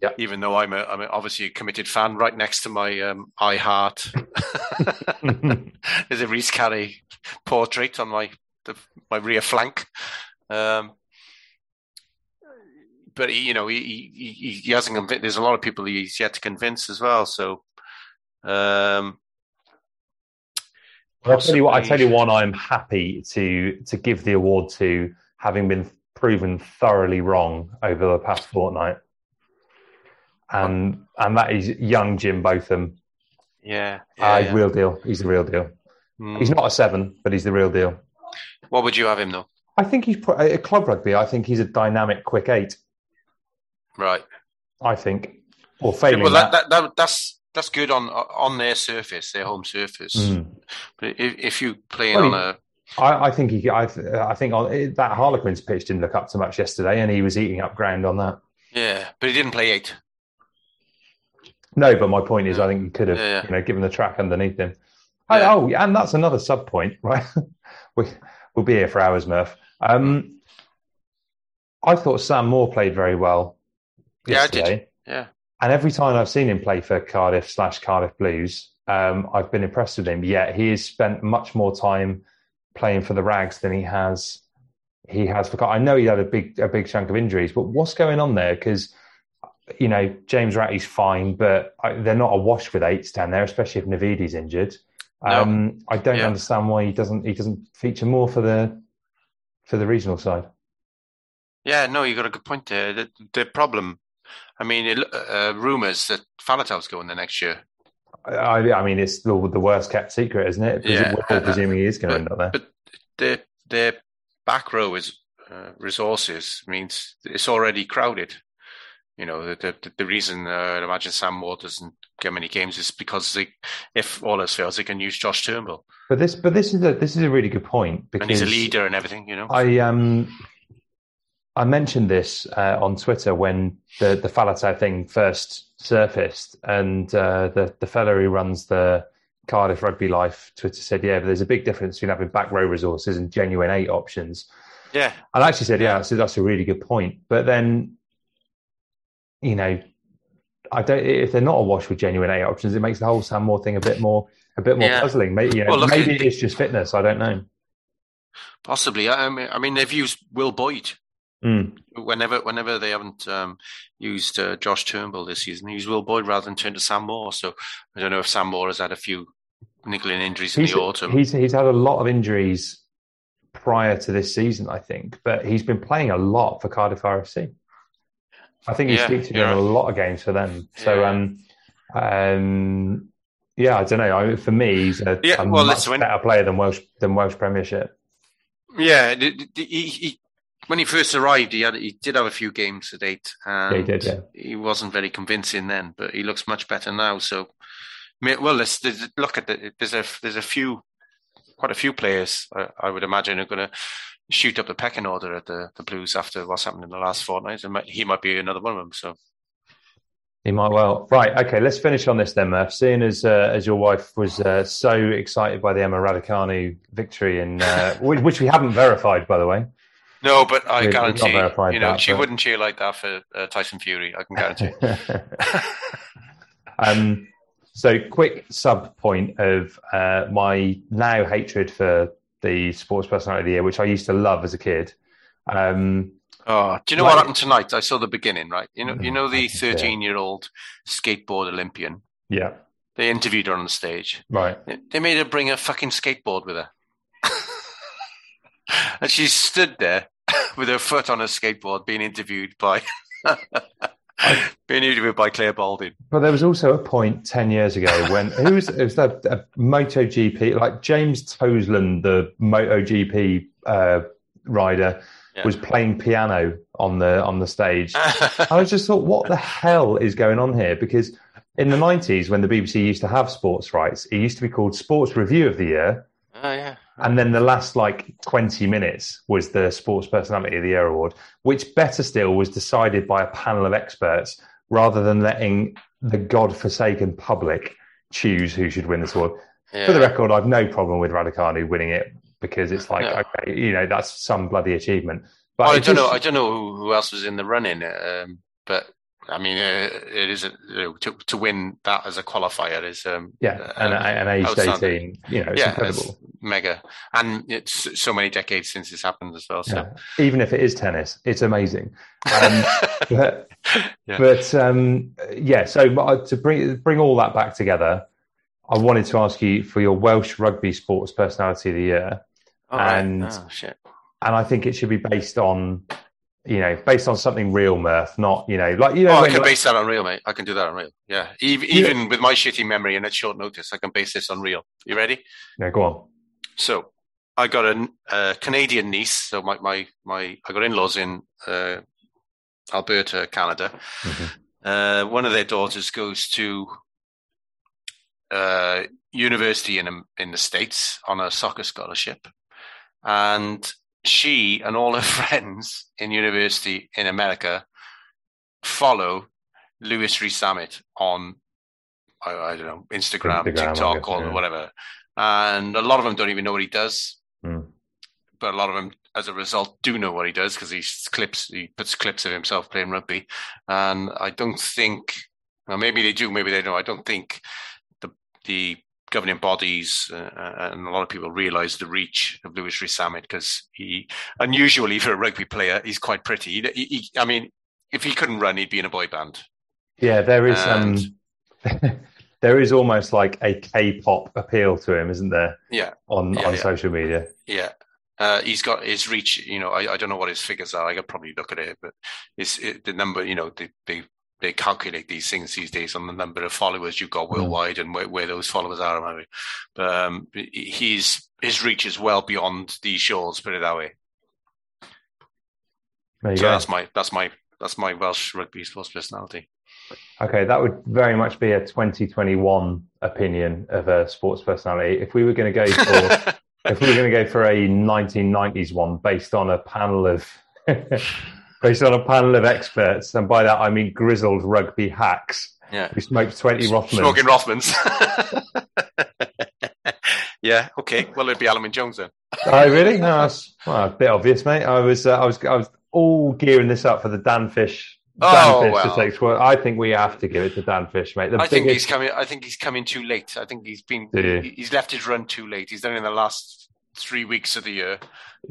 Yeah. Even though I'm a I'm obviously a committed fan, right next to my um, I Heart, [LAUGHS] [LAUGHS] there's a Rhys Carré portrait on my the, my rear flank. Um, but he, you know, he, he he hasn't convinced. There's a lot of people he's yet to convince as well. So, um, I'll tell you what. I tell you one. I'm happy to to give the award to, having been proven thoroughly wrong over the past fortnight, and and that is young Jim Botham. yeah, Ah, yeah, he's yeah. real deal. He's the real deal. Mm. He's not a seven, but he's the real deal. What would you have him though? I think he's pro- at club rugby. I think he's a dynamic, quick eight. Right. I think, or failing well, that, that. that, that that's that's good on on their surface, their home surface. Mm. But if, if you play Well, on a I, I think he. I, I think on, that Harlequins pitch didn't look up to much yesterday, and he was eating up ground on that. yeah, but he didn't play eight. No, but my point is, I think he could have, Yeah, yeah. you know, given the track underneath him. Yeah. Oh, and that's another sub point, [LAUGHS] right? we, we'll be here for hours, Murph. Um, I thought Sam Moore played very well Yeah, I did. yesterday, Yeah, and every time I've seen him play for Cardiff slash Cardiff Blues, um, I've been impressed with him. Yet he has spent much more time playing for the Rags than he has. He has for. I know he had a big a big chunk of injuries, but what's going on there? Because you know James Ratti's fine, but I, they're not awash with eights down there, especially if Navidi's injured. No. Um, I don't Yeah. understand why he doesn't he doesn't feature more for the for the regional side. yeah. No, you got a good point there. The, the problem, I mean, it, uh, rumors that Faletau's going the next year. I, I mean, it's the, the worst kept secret, isn't it? Presu- Yeah. We're all presuming he is going to end up there. But their their back row is uh, resources means it's already crowded. You know, the the, the reason uh, I imagine Sam Moore doesn't get many games is because they, if all else fails, they can use Josh Turnbull, But this, but this is a this is a really good point because and he's a leader and everything. You know, I um I mentioned this uh, on Twitter when the the Faletau thing first surfaced, and uh, the the fellow who runs the Cardiff Rugby Life Twitter said, "Yeah, but there's a big difference between having back row resources and genuine eight options." yeah, And I actually said, "Yeah, so that's a really good point." But then, you know, I don't. If they're not awash with genuine A options, it makes the whole Sam Moore thing a bit more a bit more Yeah. puzzling. Maybe, you know, Well, look, maybe it- it's just fitness. I don't know. possibly. I mean, I mean, they've used Will Boyd Mm. whenever whenever they haven't um, used uh, Josh Turnbull this season. They use Will Boyd rather than turn to Sam Moore. So I don't know if Sam Moore has had a few niggling injuries in the autumn. he's he's had a lot of injuries prior to this season, I think, but he's been playing a lot for Cardiff RFC. I think he's Yeah, featured in a lot of games for them. So, Yeah. um, um, yeah, I don't know. I, for me, he's a, Yeah, a well, much listen, better player than Welsh than Welsh Premiership. Yeah, the- the- the- he, he, when he first arrived, he had he did have a few games to date, and Yeah, he did, yeah. he wasn't very convincing then, but he looks much better now. So, well, let's, look at the, there's a there's a few, quite a few players I, I would imagine are going to shoot up the pecking order at the, the Blues after what's happened in the last fortnight, and he might be another one of them. So, He might well. Right. Okay. Let's finish on this then, Murph. Seeing as uh, as your wife was uh, so excited by the Emma Raducanu victory, in uh, [LAUGHS] which, we haven't verified, by the way. no, but I We've guarantee, you know, that, she but- wouldn't cheer like that for uh, Tyson Fury. I can guarantee. [LAUGHS] [LAUGHS] um, So, quick sub point of uh, my now hatred for the sports personality of the year, which I used to love as a kid. Um, Oh, do you know Like- what happened tonight? I saw the beginning, right? You know, you know the thirteen-year-old skateboard Olympian. yeah, They interviewed her on the stage. right. They- made her bring a fucking skateboard with her, [LAUGHS] and she stood there [LAUGHS] with her foot on her skateboard, being interviewed by [LAUGHS] [LAUGHS] being interviewed by Clare Balding. But there was also a point ten years ago when who was it was that a MotoGP like James Toseland, the MotoGP uh, rider, Yeah. was playing piano on the on the stage. I was just thought, what the hell is going on here? Because in the nineties, when the BBC used to have sports rights, it used to be called Sports Review of the Year, and then the last like twenty minutes was the Sports Personality of the Year award, which better still was decided by a panel of experts rather than letting the godforsaken public choose who should win this award. yeah. For the record, I've no problem with Raducanu winning it because it's like, No. okay, you know, that's some bloody achievement. But Well, I don't just- know. I don't know who, who else was in the running, um, but I mean, uh, it is you know, to to win that as a qualifier is um, Yeah, and um, an aged 18, you know, it's yeah, incredible. it's mega, and it's so many decades since this happened as well. So Yeah. Even if it is tennis, it's amazing. Um, [LAUGHS] but Yeah. but um, yeah, so uh, to bring bring all that back together, I wanted to ask you for your Welsh rugby sports personality of the year, right. and oh, shit. and I think it should be based on, you know, based on something real, Murph, not you know, like you know, Oh, I can like- base that on real, mate. I can do that on real. Yeah, even, even with my shitty memory and at short notice, I can base this on real. You ready? Yeah, go on. So I got a, a Canadian niece. So my, my, my, I got in-laws in uh, Alberta, Canada. Uh, one of their daughters goes to uh, university in in the states on a soccer scholarship, and she and all her [LAUGHS] friends in university in America follow Louis Rees Zammit on I, I don't know Instagram, Instagram, TikTok, guess, or yeah. whatever, and a lot of them don't even know what he does Mm. but a lot of them, as a result, do know what he does because he clips, he puts clips of himself playing rugby, and I don't think, well, maybe they do, maybe they don't. I don't think the the governing bodies uh, and a lot of people realise the reach of Louis Rees-Zammit because he, unusually for a rugby player, he's quite pretty. He, he, I mean, if he couldn't run, he'd be in a boy band. Yeah, there is um, And- [LAUGHS] there is almost like a K-pop appeal to him, isn't there? Yeah, On Yeah, on yeah. social media. Yeah. Uh, he's got his reach, you know, I, I don't know what his figures are. I could probably look at it, but it's it, the number, you know, they, they, they calculate these things these days on the number of followers you've got worldwide and where, where those followers are. But um, he's, his reach is well beyond these shores, put it that way. There you So go. that's my, that's my, that's my Welsh rugby sports personality. Okay, that would very much be a 2021 opinion of a sports personality. If we were going to go [LAUGHS] for if we were going to go for a 1990s one based on a panel of [LAUGHS] based on a panel of experts, and by that I mean grizzled rugby hacks Yeah. who smoked 20 Rothmans. Smoking Rothmans. [LAUGHS] yeah. Okay. Well, it'd be Alun Jones then. Oh, really? No, that's well, a bit obvious, mate. I was, uh, I was, I was all gearing this up for the Dan Fish. Oh, well. to take squad. I think we have to give it to Dan Fish, mate. The I think he's coming. I think he's coming too late. I think he's been. Do you? he- He's left his run too late. He's done it in the last three weeks of the year.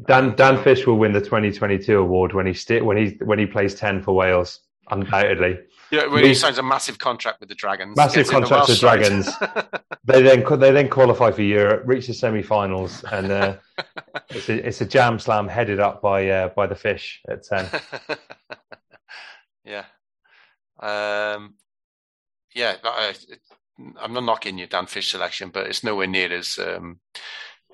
Dan Dan Fish will win the 2022 award when he sti- when he when he plays 10 for Wales, undoubtedly. [LAUGHS] Yeah, when he signs a massive contract with the Dragons. Massive the contract with Welsh Dragons. [LAUGHS] They then they then qualify for Europe, reach the semi-finals, and uh, [LAUGHS] it's a it's a jam slam headed up by uh, by the Fish at 10. yeah. Um, yeah, I, I'm not knocking your Dan Fish selection, but it's nowhere near as um,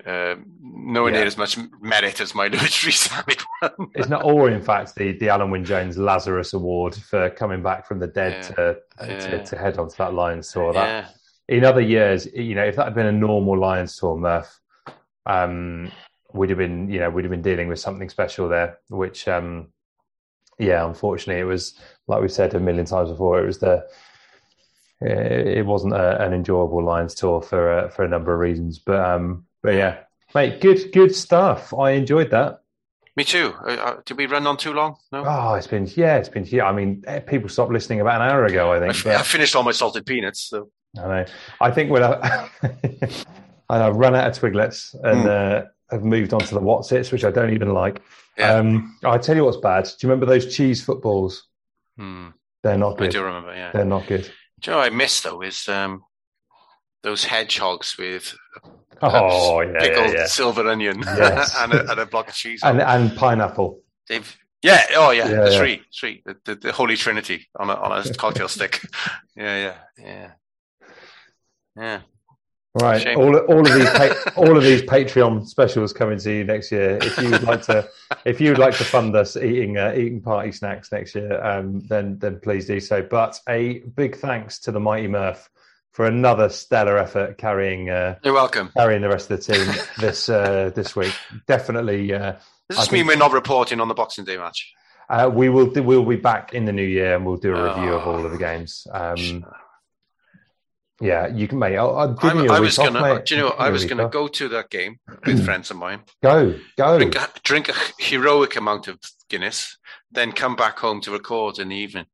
uh, nowhere Yeah. near as much merit as my Louis Rees one. It's not, or in fact, the the Alun Wyn Jones Lazarus Award for coming back from the dead Yeah. to, Yeah. to to head onto that Lions tour. That in other years, you know, if that had been a normal Lions tour, Murph, um, we'd have been, you know, we'd have been dealing with something special there. Which, um, yeah, unfortunately, it was like we've said a million times before. It was the, it it wasn't a, an enjoyable Lions tour for uh, for a number of reasons. But um, but yeah, mate, good good stuff. I enjoyed that. Me too. Uh, uh, did we run on too long? No. Oh, it's been yeah, it's been yeah. I mean, eh, people stopped listening about an hour ago. I I, think. f- but- [LAUGHS] I finished all my salted peanuts. So I know. I think when I, [LAUGHS] I've run out of Twiglets and uh, have moved on to the Wotsits, which I don't even like. Yeah. Um, I tell you what's bad. Do you remember those cheese footballs? Hmm. They're not I good. do remember. Yeah. They're not good. Do you know what I miss though is um, those hedgehogs with [LAUGHS] Oh, yeah, big yeah, yeah. silver onion [LAUGHS] Yes. and, a, and a block of cheese. And and pineapple. They've yeah, oh yeah, Yeah, the yeah. three, three, the, the, the holy trinity on a on a [LAUGHS] cocktail stick. Yeah, yeah, yeah, yeah. Right, Shame. all all of these pa- all of these Patreon specials coming to you next year. If you would like to, if you would like to fund us eating uh, eating party snacks next year, um, then then please do so. But a big thanks to the mighty Murph for another stellar effort carrying uh, You're welcome. carrying the rest of the team [LAUGHS] this uh, this week. Definitely, uh, Does I this mean think- we're not reporting on the Boxing Day match? uh, we will do, we'll be back in the new year and we'll do a review of Oh. all of the games. Um, yeah, you can, mate. I'll, I'll give I'm, you a I was off, gonna, mate. do you know, I was gonna off. go to that game [CLEARS THROAT] with friends of mine, Go, go. drink a, drink a heroic amount of Guinness, then come back home to record in the evening.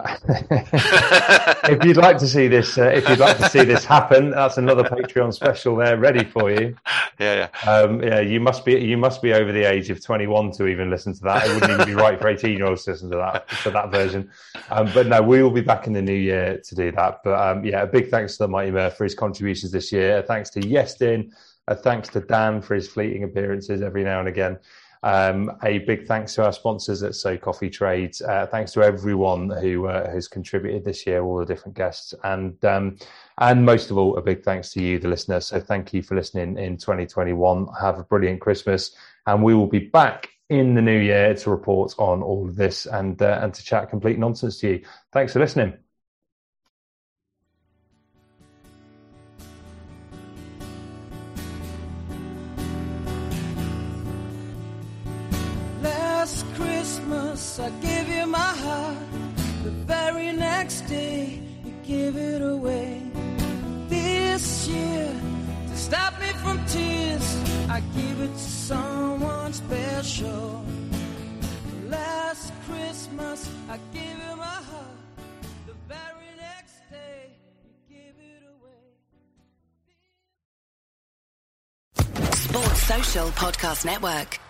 [LAUGHS] if you'd like to see this, uh, if you'd like to see this happen, that's another Patreon special there ready for you. [LAUGHS] Yeah, yeah. Um, yeah, you must be you must be over the age of twenty one to even listen to that. It wouldn't even be right for eighteen year olds to listen to that to that version. Um, but no, we will be back in the new year to do that. But um, yeah, a big thanks to the Mighty Murph for his contributions this year. A thanks to Iestyn. A thanks to Dan for his fleeting appearances every now and again. Um, a big thanks to our sponsors at So Coffee Trades. Uh, thanks to everyone who uh, has contributed this year, all the different guests, and um, and most of all, a big thanks to you, the listener. So thank you for listening in 2021. Have a brilliant Christmas, and we will be back in the new year to report on all of this and uh, and to chat complete nonsense to you. Thanks for listening. Give it to someone special. Last Christmas I gave you my heart. The very next day you give it away. Sports Social Podcast Network.